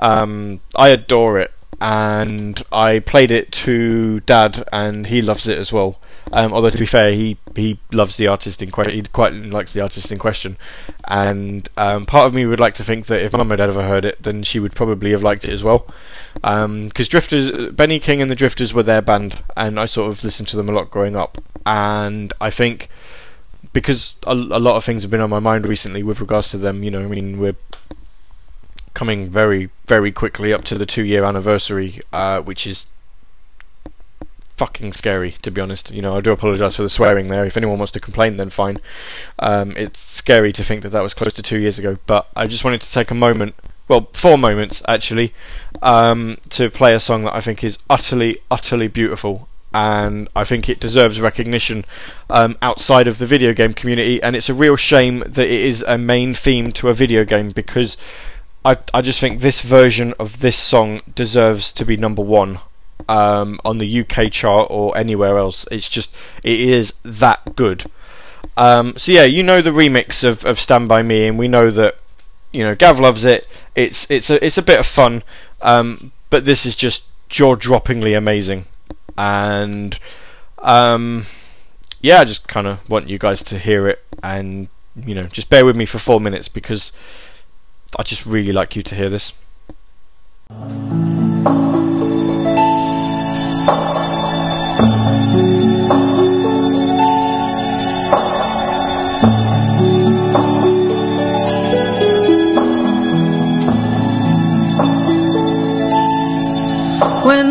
S2: Um, I adore it, and I played it to Dad, and he loves it as well. Um, although to be fair, he he loves the artist in question. He quite likes the artist in question, and um, part of me would like to think that if Mum had ever heard it, then she would probably have liked it as well. Because Drifters, Benny King and the Drifters were their band, and I sort of listened to them a lot growing up. And I think because a, a lot of things have been on my mind recently with regards to them, you know, I mean, we're coming very, very quickly up to the two year anniversary, uh, which is fucking scary, to be honest. You know, I do apologise for the swearing there. If anyone wants to complain, then fine. Um, it's scary to think that that was close to two years ago, but I just wanted to take a moment, well, four moments actually, um, to play a song that I think is utterly, utterly beautiful. And I think it deserves recognition um, outside of the video game community, and it's a real shame that it is a main theme to a video game because I I just think this version of this song deserves to be number one um, on the UK chart or anywhere else. It's just it is that good. Um, so yeah, you know the remix of, of Stand by Me, and we know that you know Gav loves it. It's it's a it's a bit of fun, um, but this is just jaw droppingly amazing, and um, yeah, I just kind of want you guys to hear it, and you know just bear with me for four minutes because I just really like you to hear this.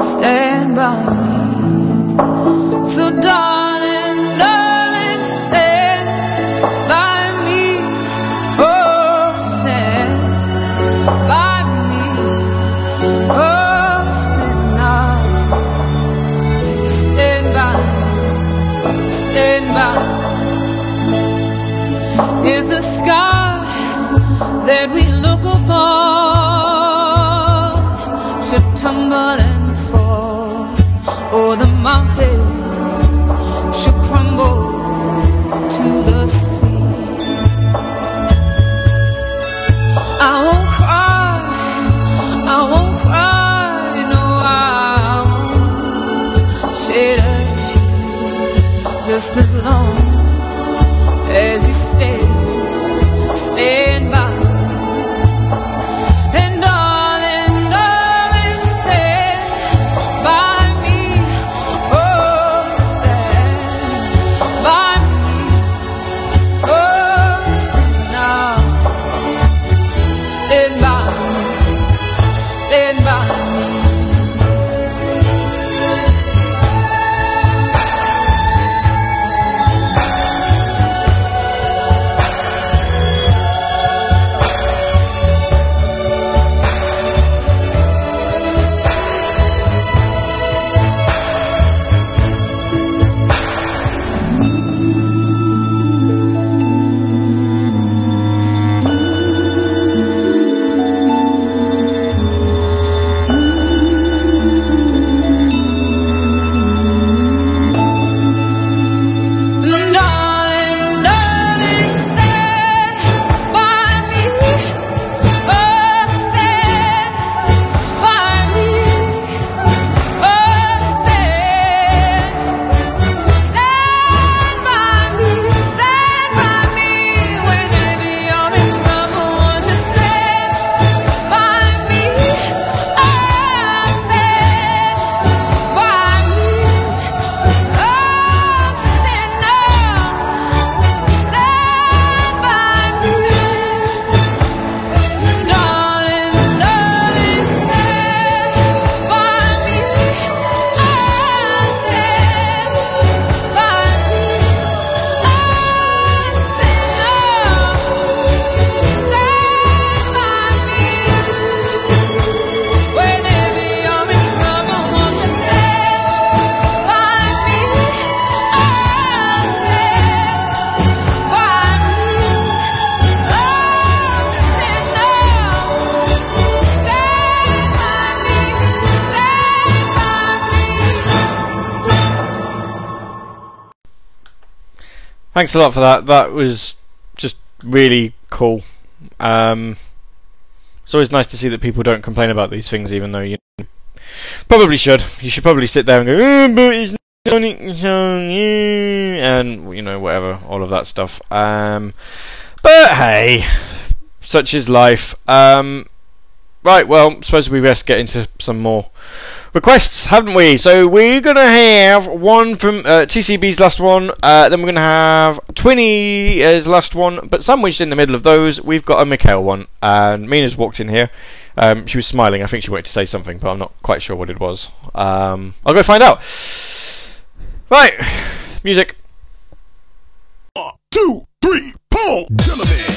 S5: stand by me. So, darling, darling, stand by me. Oh, stand by me. Oh, stand now. Stand by me. Stand by me. If the sky that we just as long as you stand, stand by
S2: Thanks a lot for that. That was just really cool. Um, it's always nice to see that people don't complain about these things, even though you probably should. You should probably sit there and go, oh, but it's not song, yeah," and you know whatever, all of that stuff. Um, but hey, such is life. Um, right, well, suppose we best get into some more requests, haven't we? So we're gonna have one from uh, TCB's last one. Uh, then we're gonna have Twinny as last one. But sandwiched in the middle of those, we've got a Mikhail one. And Mina's walked in here. Um, she was smiling. I think she wanted to say something, but I'm not quite sure what it was. Um, I'll go find out. Right, music.
S6: One, two, three, four. Gentlemen.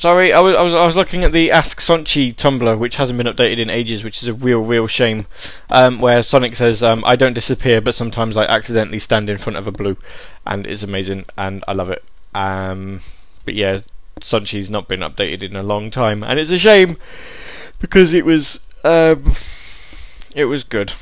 S2: Sorry. I was, I was I was looking at the Ask Sonchi Tumblr, which hasn't been updated in ages, which is a real, real shame. Um, where Sonic says, um, "I don't disappear, but sometimes I accidentally stand in front of a blue," and it's amazing, and I love it. Um, but yeah, Sonchi's not been updated in a long time, and it's a shame because it was um, it was good.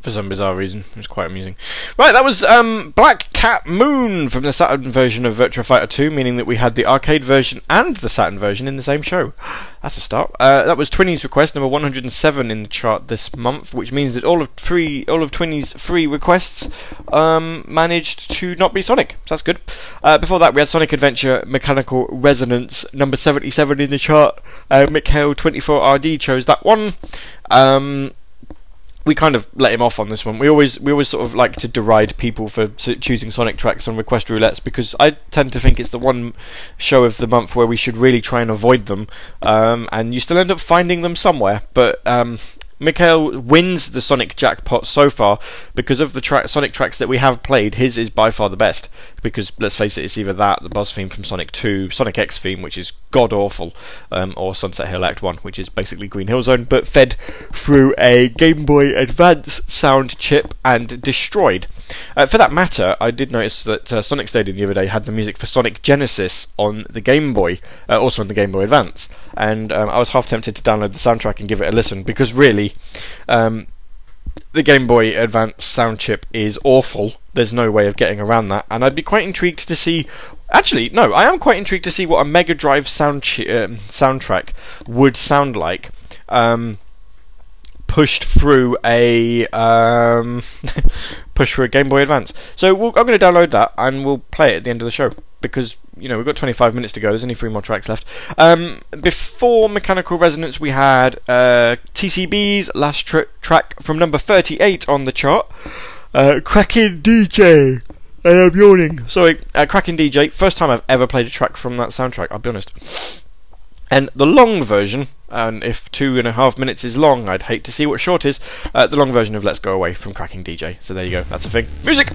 S2: For some bizarre reason. It was quite amusing. Right, that was um, Black Cat Moon from the Saturn version of Virtua Fighter 2, meaning that we had the arcade version and the Saturn version in the same show. That's a start. Uh, that was Twinnies request, number 107 in the chart this month, which means that all of three, all of Twinny's three requests um, managed to not be Sonic. So that's good. Uh, before that, we had Sonic Adventure Mechanical Resonance, number 77 in the chart. Uh, Mikhail 24RD chose that one. Um, we kind of let him off on this one. We always we always sort of like to deride people for choosing Sonic tracks on request roulettes because I tend to think it's the one show of the month where we should really try and avoid them, um, and you still end up finding them somewhere. But um, Mikhail wins the Sonic jackpot so far because of the tra- Sonic tracks that we have played. His is by far the best because let's face it, it's either that, the boss theme from Sonic 2, Sonic X theme, which is god awful, um, or Sunset Hill Act 1, which is basically Green Hill Zone, but fed through a Game Boy Advance sound chip and destroyed. Uh, for that matter, I did notice that uh, Sonic Stadium the other day had the music for Sonic Genesis on the Game Boy, uh, also on the Game Boy Advance, and um, I was half tempted to download the soundtrack and give it a listen because really. Um, the Game Boy Advance sound chip is awful. There's no way of getting around that, and I'd be quite intrigued to see. Actually, no, I am quite intrigued to see what a Mega Drive sound chi- um, soundtrack would sound like. Um, pushed through a um, pushed through a Game Boy Advance. So we'll, I'm going to download that and we'll play it at the end of the show because you know we've got 25 minutes to go. There's only three more tracks left. Um, before Mechanical Resonance, we had uh, TCB's last tr- track from number 38 on the chart. Uh, Cracking DJ. I am yawning. Sorry, uh, Cracking DJ. First time I've ever played a track from that soundtrack. I'll be honest. And the long version, and if two and a half minutes is long, I'd hate to see what short is. Uh, the long version of Let's Go Away from Cracking DJ. So there you go. That's a thing. Music.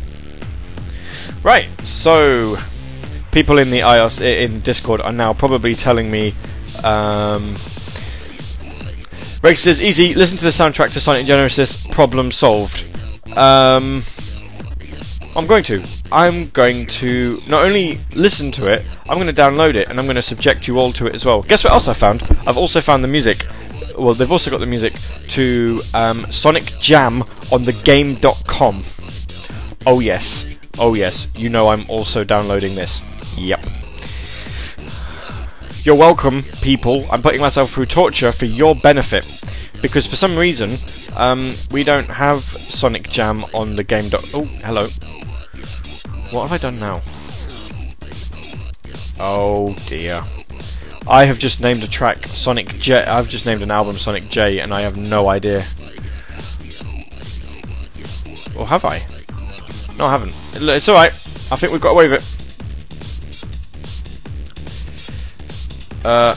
S2: Right. So people in the iOS in Discord are now probably telling me. Um, Rex says, "Easy. Listen to the soundtrack to Sonic Genesis. Problem solved." Um, I'm going to. I'm going to not only listen to it, I'm going to download it and I'm going to subject you all to it as well. Guess what else I found? I've also found the music. Well, they've also got the music to um, Sonic Jam on thegame.com. Oh yes, oh yes. You know I'm also downloading this. Yep. You're welcome, people. I'm putting myself through torture for your benefit. Because for some reason, um, we don't have Sonic Jam on the game. Doc- oh, hello. What have I done now? Oh dear. I have just named a track Sonic J. I've just named an album Sonic J, and I have no idea. Or have I? No, I haven't. It's alright. I think we've got away with it. Uh,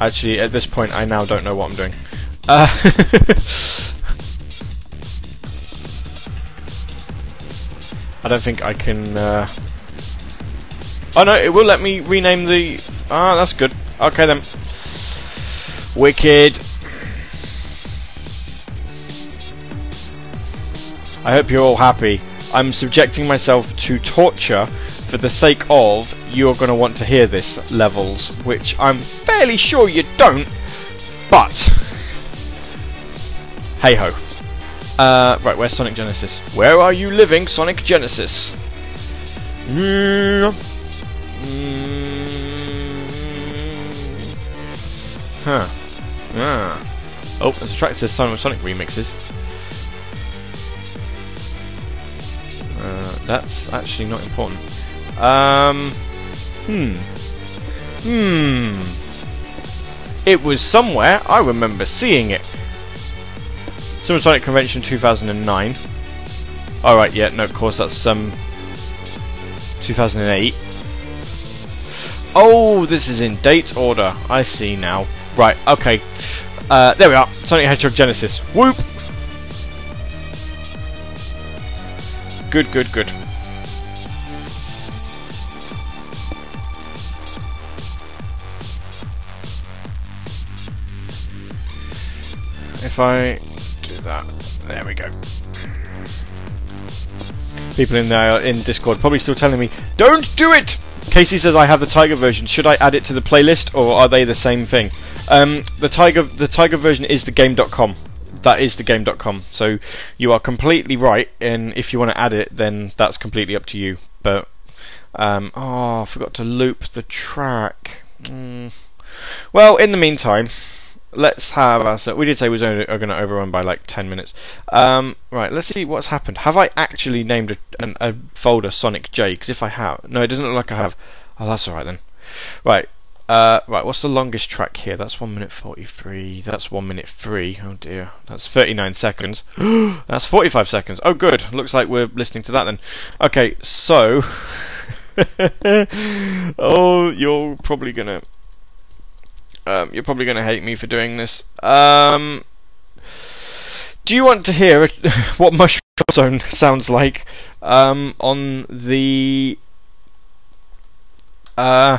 S2: actually, at this point, I now don't know what I'm doing. Uh, I don't think I can... Uh... Oh no, it will let me rename the... Ah, that's good. Okay then. Wicked. I hope you're all happy. I'm subjecting myself to torture for the sake of you're going to want to hear this levels, which I'm fairly sure you don't, but hey ho. Uh, right, where's Sonic Genesis? Where are you living, Sonic Genesis? Mm. Mm. Huh. Ah. Oh, there's a track that says Sonic Sonic remixes. Uh, that's actually not important. Um. Hmm. Hmm. It was somewhere. I remember seeing it. Sonic Convention 2009. Alright, yeah, no, of course, that's um 2008. Oh, this is in date order. I see now. Right, okay. Uh, there we are. Sonic Hedgehog Genesis. Whoop! Good, good, good. If I that, there we go. People in there in Discord probably still telling me, "Don't do it." Casey says I have the Tiger version. Should I add it to the playlist, or are they the same thing? Um, the Tiger, the Tiger version is the game.com. That is the game.com. So you are completely right. And if you want to add it, then that's completely up to you. But um, oh, I forgot to loop the track. Mm. Well, in the meantime, let's have us. We did say we are going to overrun by like ten minutes. Um, right, let's see what's happened. Have I actually named a, an, a folder Sonic J? Because if I have, no, it doesn't look like I have. Oh, that's all right then. Right. Uh, right, what's the longest track here? That's 1 minute 43. That's 1 minute 3. Oh dear. That's 39 seconds. That's 45 seconds. Oh, good. Looks like we're listening to that then. Okay, so. oh, you're probably gonna. Um, you're probably gonna hate me for doing this. Um, do you want to hear what Mushroom Zone sounds like um, on the uh,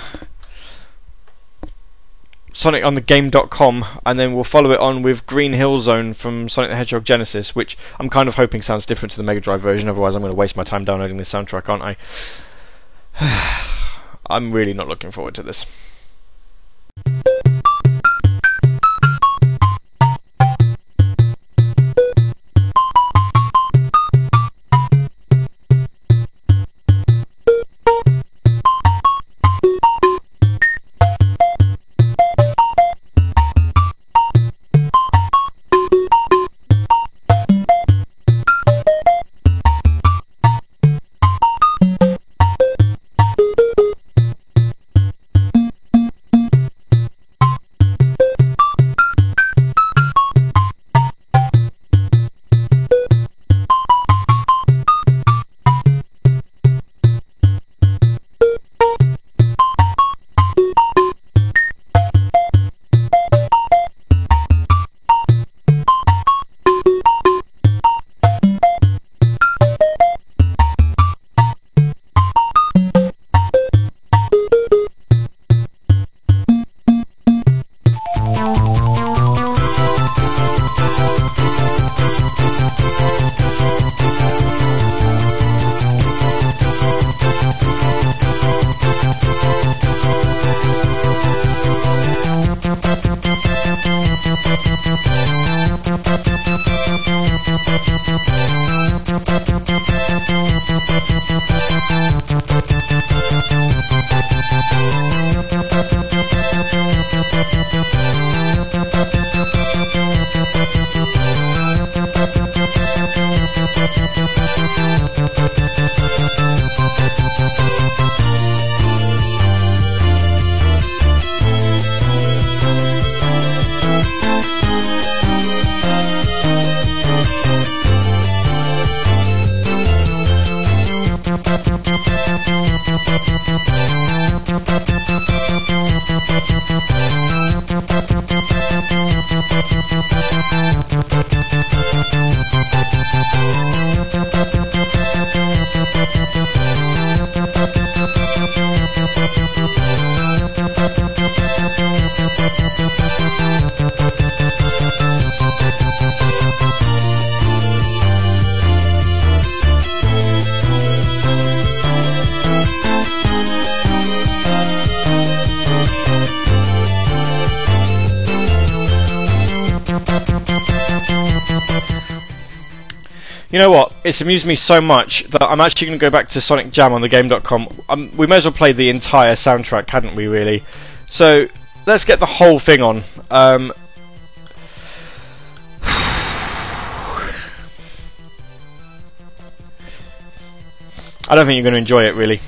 S2: Sonic on the game.com and then we'll follow it on with Green Hill Zone from Sonic the Hedgehog Genesis, which I'm kind of hoping sounds different to the Mega Drive version, otherwise I'm going to waste my time downloading this soundtrack, aren't I? I'm really not looking forward to this. Amused me so much that I'm actually going to go back to Sonic Jam on the game.com. Um, we may as well play the entire soundtrack, hadn't we, really? So, let's get the whole thing on. Um, I don't think you're going to enjoy it, really.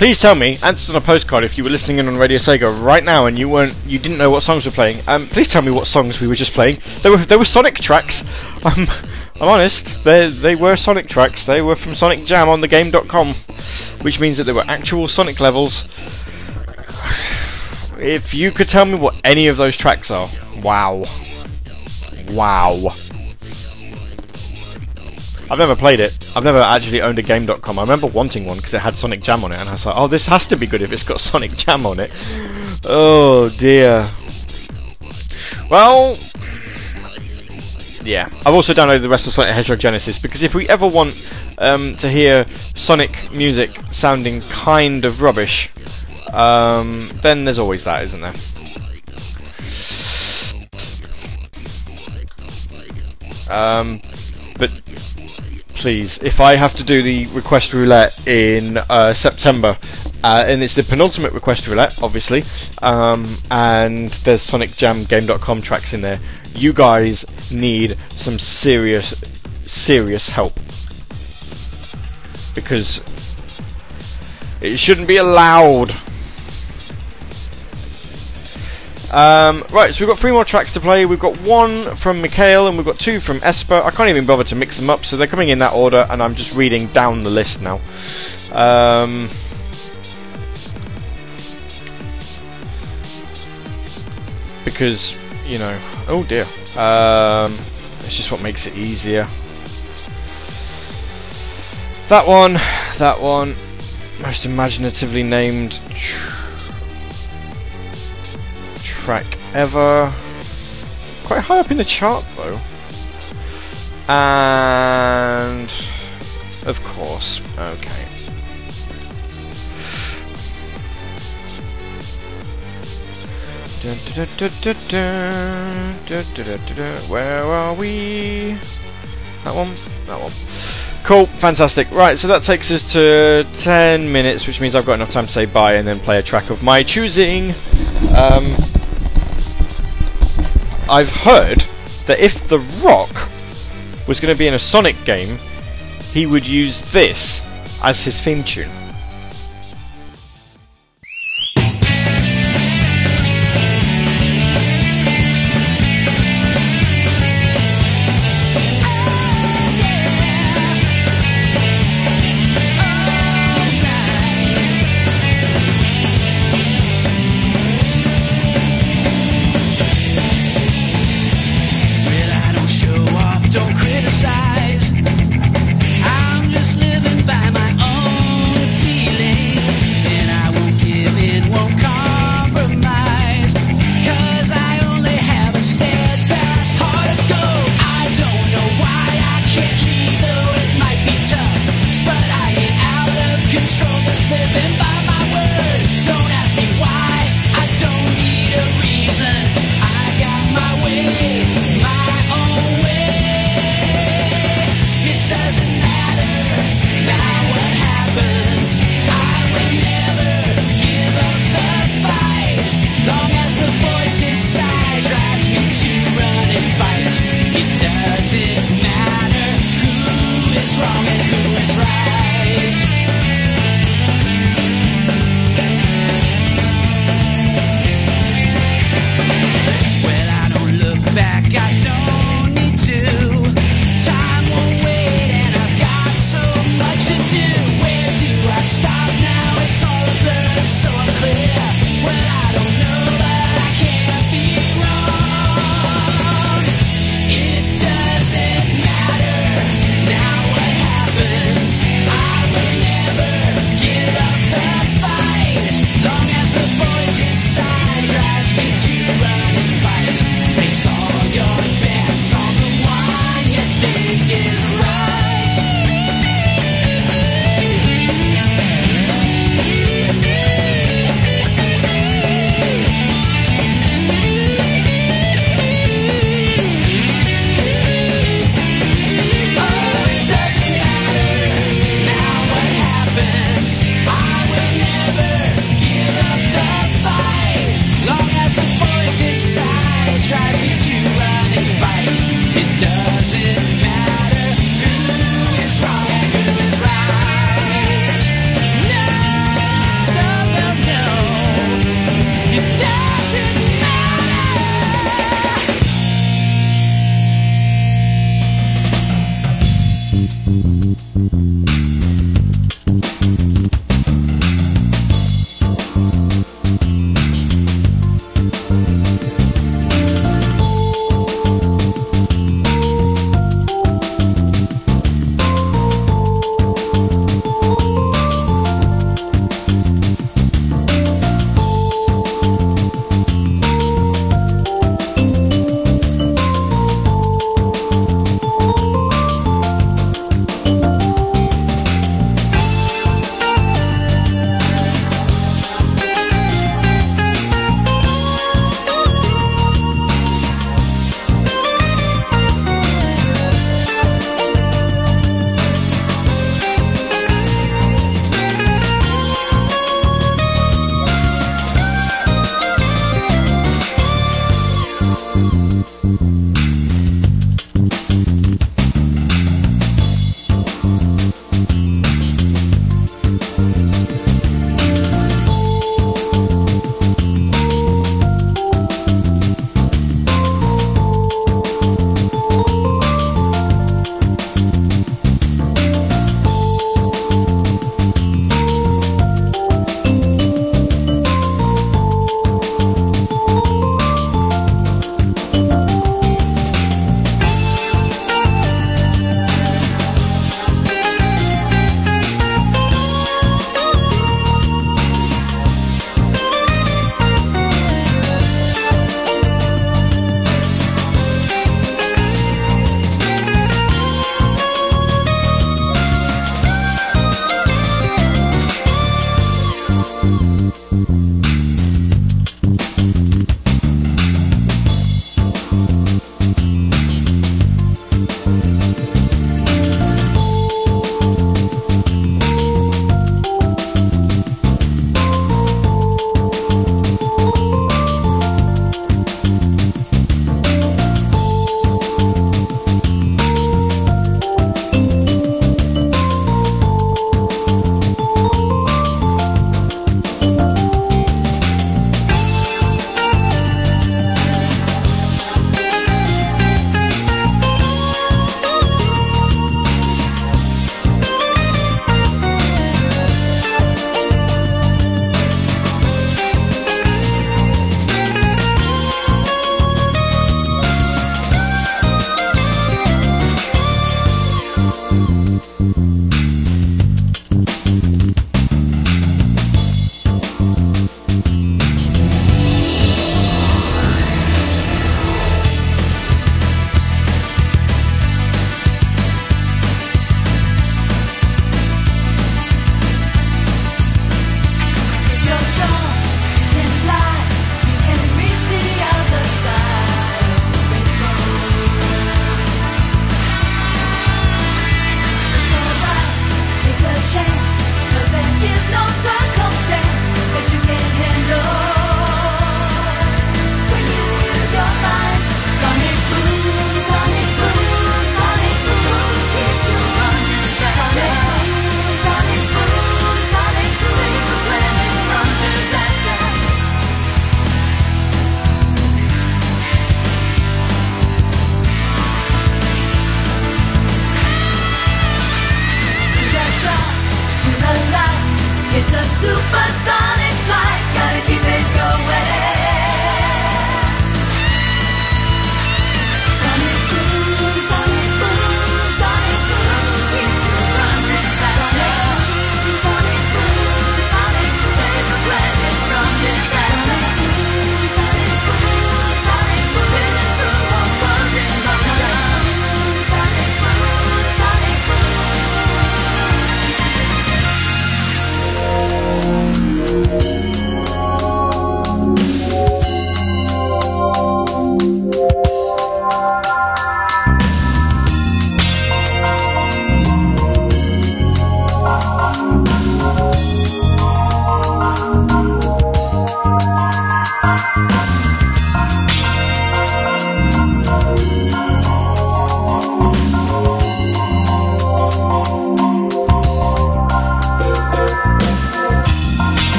S2: Please tell me, answer on a postcard if you were listening in on Radio Sega right now and you weren't, you didn't know what songs were playing. Um, please tell me what songs we were just playing. They were, they were Sonic tracks. Um, I'm honest, they they were Sonic tracks. They were from Sonic Jam on the Game.com, which means that they were actual Sonic levels. If you could tell me what any of those tracks are, wow, wow. I've never played it. I've never actually owned a game.com. I remember wanting one because it had Sonic Jam on it, and I was like, oh, this has to be good if it's got Sonic Jam on it. Oh dear. Well, yeah. I've also downloaded the rest of Sonic Hedgehog Genesis because if we ever want um, to hear Sonic music sounding kind of rubbish, um, then there's always that, isn't there? Um, but please, if I have to do the request roulette in uh, September, uh, and it's the penultimate request roulette, obviously, um, and there's Sonic Jam Game.com tracks in there, you guys need some serious, serious help. Because it shouldn't be allowed. Um, right, so we've got three more tracks to play. We've got one from Mikhail and we've got two from Esper. I can't even bother to mix them up, so they're coming in that order, and I'm just reading down the list now. Um, because, you know, oh dear. Um, it's just what makes it easier. That one, that one, most imaginatively named track ever. Quite high up in the chart though. And of course, okay. Where are we? That one? That one. Cool, fantastic. Right, so that takes us to 10 minutes, which means I've got enough time to say bye and then play a track of my choosing. Um, I've heard that if The Rock was going to be in a Sonic game, he would use this as his theme tune.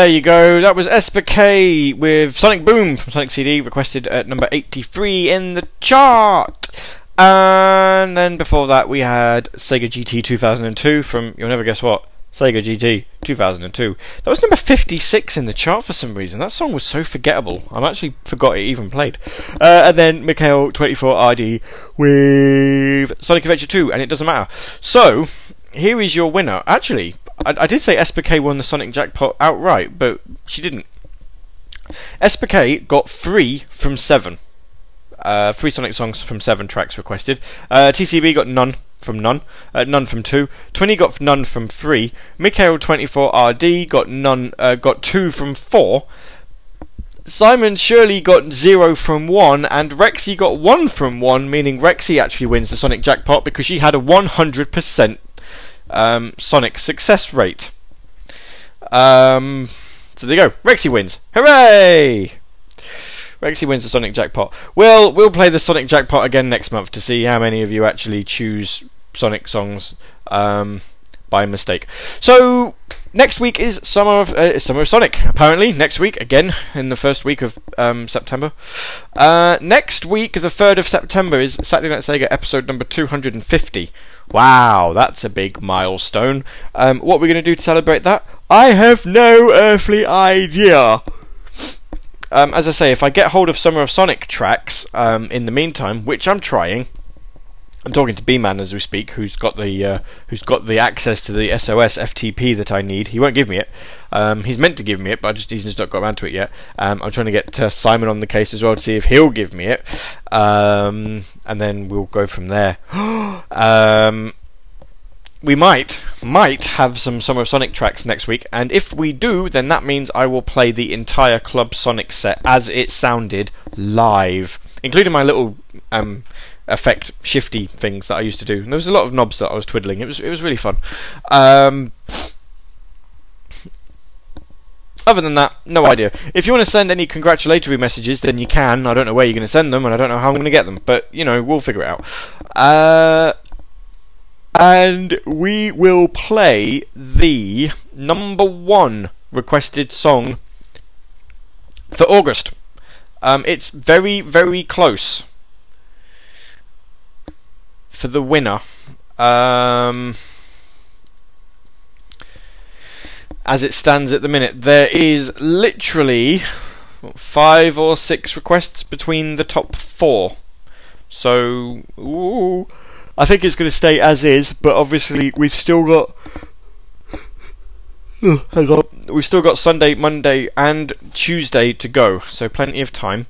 S2: There you go. That was SPK with Sonic Boom from Sonic CD, requested at number 83 in the chart. And then before that, we had Sega GT 2002 from, you'll never guess what, Sega GT 2002. That was number 56 in the chart for some reason. That song was so forgettable. I actually forgot it even played. Uh, and then Mikhail 24RD with Sonic Adventure 2, and it doesn't matter. So, here is your winner. Actually, I, I did say SPK won the Sonic Jackpot outright, but she didn't. SPK got three from seven. Uh, three Sonic songs from seven tracks requested. Uh, TCB got none from none. Uh, none from two. Twinny got none from three. Mikhail 24RD got none. Uh, got two from four. Simon Shirley got zero from one, and Rexy got one from one, meaning Rexy actually wins the Sonic Jackpot because she had a 100% um, Sonic success rate. Um, so there you go. Rexy wins. Hooray! Rexy wins the Sonic Jackpot. Well, we'll play the Sonic Jackpot again next month to see how many of you actually choose Sonic songs um, by mistake. So next week is Summer of uh, Summer of Sonic. Apparently, next week again in the first week of um, September. Uh, next week, the third of September, is Saturday Night Sega episode number two hundred and fifty. Wow, that's a big milestone. Um, what we're going to do to celebrate that? I have no earthly idea. Um, as I say, if I get hold of Summer of Sonic tracks um, in the meantime, which I'm trying, I'm talking to B-Man as we speak, who's got the uh, who's got the access to the SOS FTP that I need. He won't give me it. Um, he's meant to give me it, but I just he's just not got around to it yet. Um, I'm trying to get uh, Simon on the case as well to see if he'll give me it, um, and then we'll go from there. um, we might might have some Summer of Sonic tracks next week, and if we do, then that means I will play the entire Club Sonic set as it sounded live, including my little um, effect shifty things that I used to do. And there was a lot of knobs that I was twiddling. It was it was really fun. Um, other than that, no idea. If you want to send any congratulatory messages, then you can. I don't know where you're going to send them, and I don't know how I'm going to get them, but you know we'll figure it out. Uh, and we will play the number one requested song for August. Um, it's very, very close for the winner. Um, as it stands at the minute, there is literally five or six requests between the top four. So, ooh, I think it's going to stay as is, but obviously we've still got. Hang on. We've still got Sunday, Monday, and Tuesday to go, so plenty of time.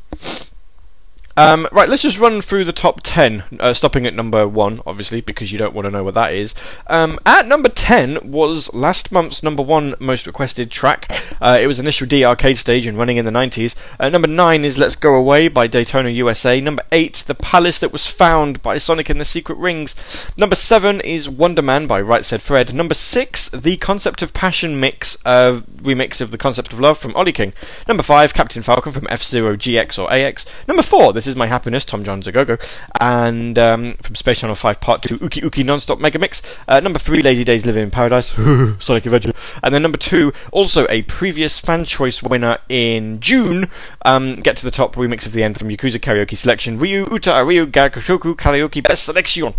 S2: Um, right, let's just run through the top 10, uh, stopping at number 1, obviously, because you don't want to know what that is. Um, at number 10 was last month's number 1 most requested track. Uh, it was initial D arcade stage and running in the 90s. Uh, number 9 is Let's Go Away by Daytona USA. Number 8, The Palace That Was Found by Sonic and the Secret Rings. Number 7 is Wonder Man by Right Said Fred. Number 6, The Concept of Passion mix, uh, remix of The Concept of Love from Ollie King. Number 5, Captain Falcon from F Zero GX or AX. Number 4, This Is My Happiness, Tom John's A Go Go. And um, from Space Channel 5 Part 2, Uki Uki Non-Stop Mega Mix. Uh, number 3, Lazy Days Living in Paradise, Sonic Adventure. And then number 2, also a previous fan choice winner in June, um, Get to the Top remix of the end from Yakuza Karaoke Selection, Ryu Uta Ryu Gakushoku Karaoke Best Selection.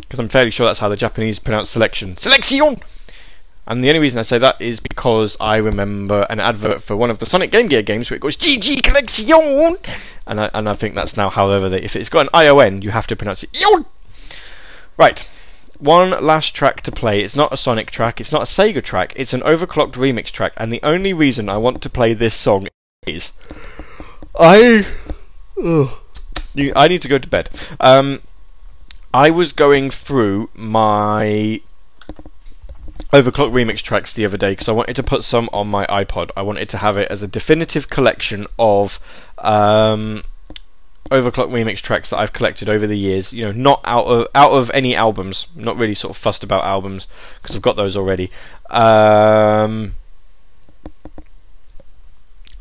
S2: Because I'm fairly sure that's how the Japanese pronounce selection. Selection! And the only reason I say that is because I remember an advert for one of the Sonic Game Gear games where it goes GG Collection! And I, and I think that's now however, they, if it's got an ION, you have to pronounce it Yon! Right. One last track to play. It's not a Sonic track, it's not a Sega track, it's an overclocked remix track. And the only reason I want to play this song is. I. Ugh. I need to go to bed. Um, I was going through my Overclock remix tracks the other day because I wanted to put some on my iPod. I wanted to have it as a definitive collection of um, Overclock remix tracks that I've collected over the years. You know, not out of out of any albums. Not really sort of fussed about albums because I've got those already. Um,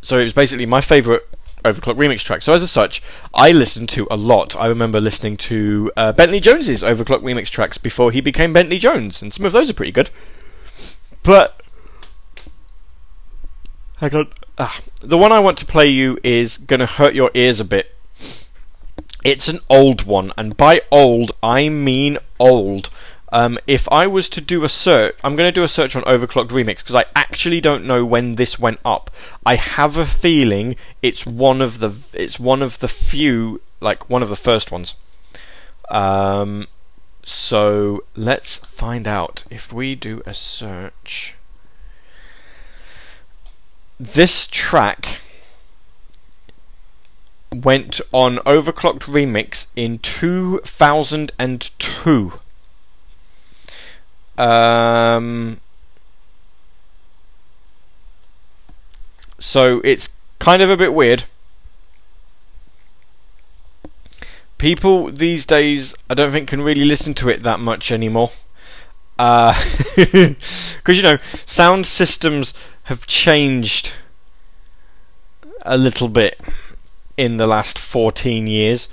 S2: so it was basically my favourite Overclock remix track. So as such, I listened to a lot. I remember listening to uh, Bentley Jones's Overclock remix tracks before he became Bentley Jones, and some of those are pretty good. But Hang on. Ah, the one I want to play you is to hurt your ears a bit. It's an old one, and by old, I mean old. Um, if I was to do a search, I'm going to do a search on Overclocked Remix because I actually don't know when this went up. I have a feeling it's one of the it's one of the few, like one of the first ones. Um, so let's find out if we do a search. This track went on Overclocked Remix in 2002. Um, so it's kind of a bit weird. People these days, I don't think, can really listen to it that much anymore. Because, you know, sound systems have changed a little bit in the last 14 years.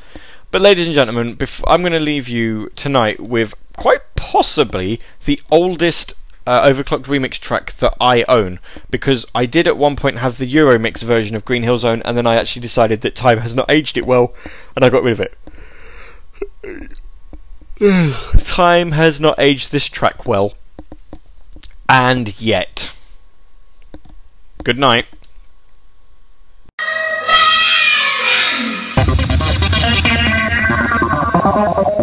S2: But, ladies and gentlemen, bef- I'm going to leave you tonight with quite possibly the oldest uh, Overclocked remix track that I own because I did at one point have the Euromix version of Green Hill Zone, and then I actually decided that time has not aged it well, and I got rid of it. Time has not aged this track well, and yet. Good night.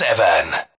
S6: Radio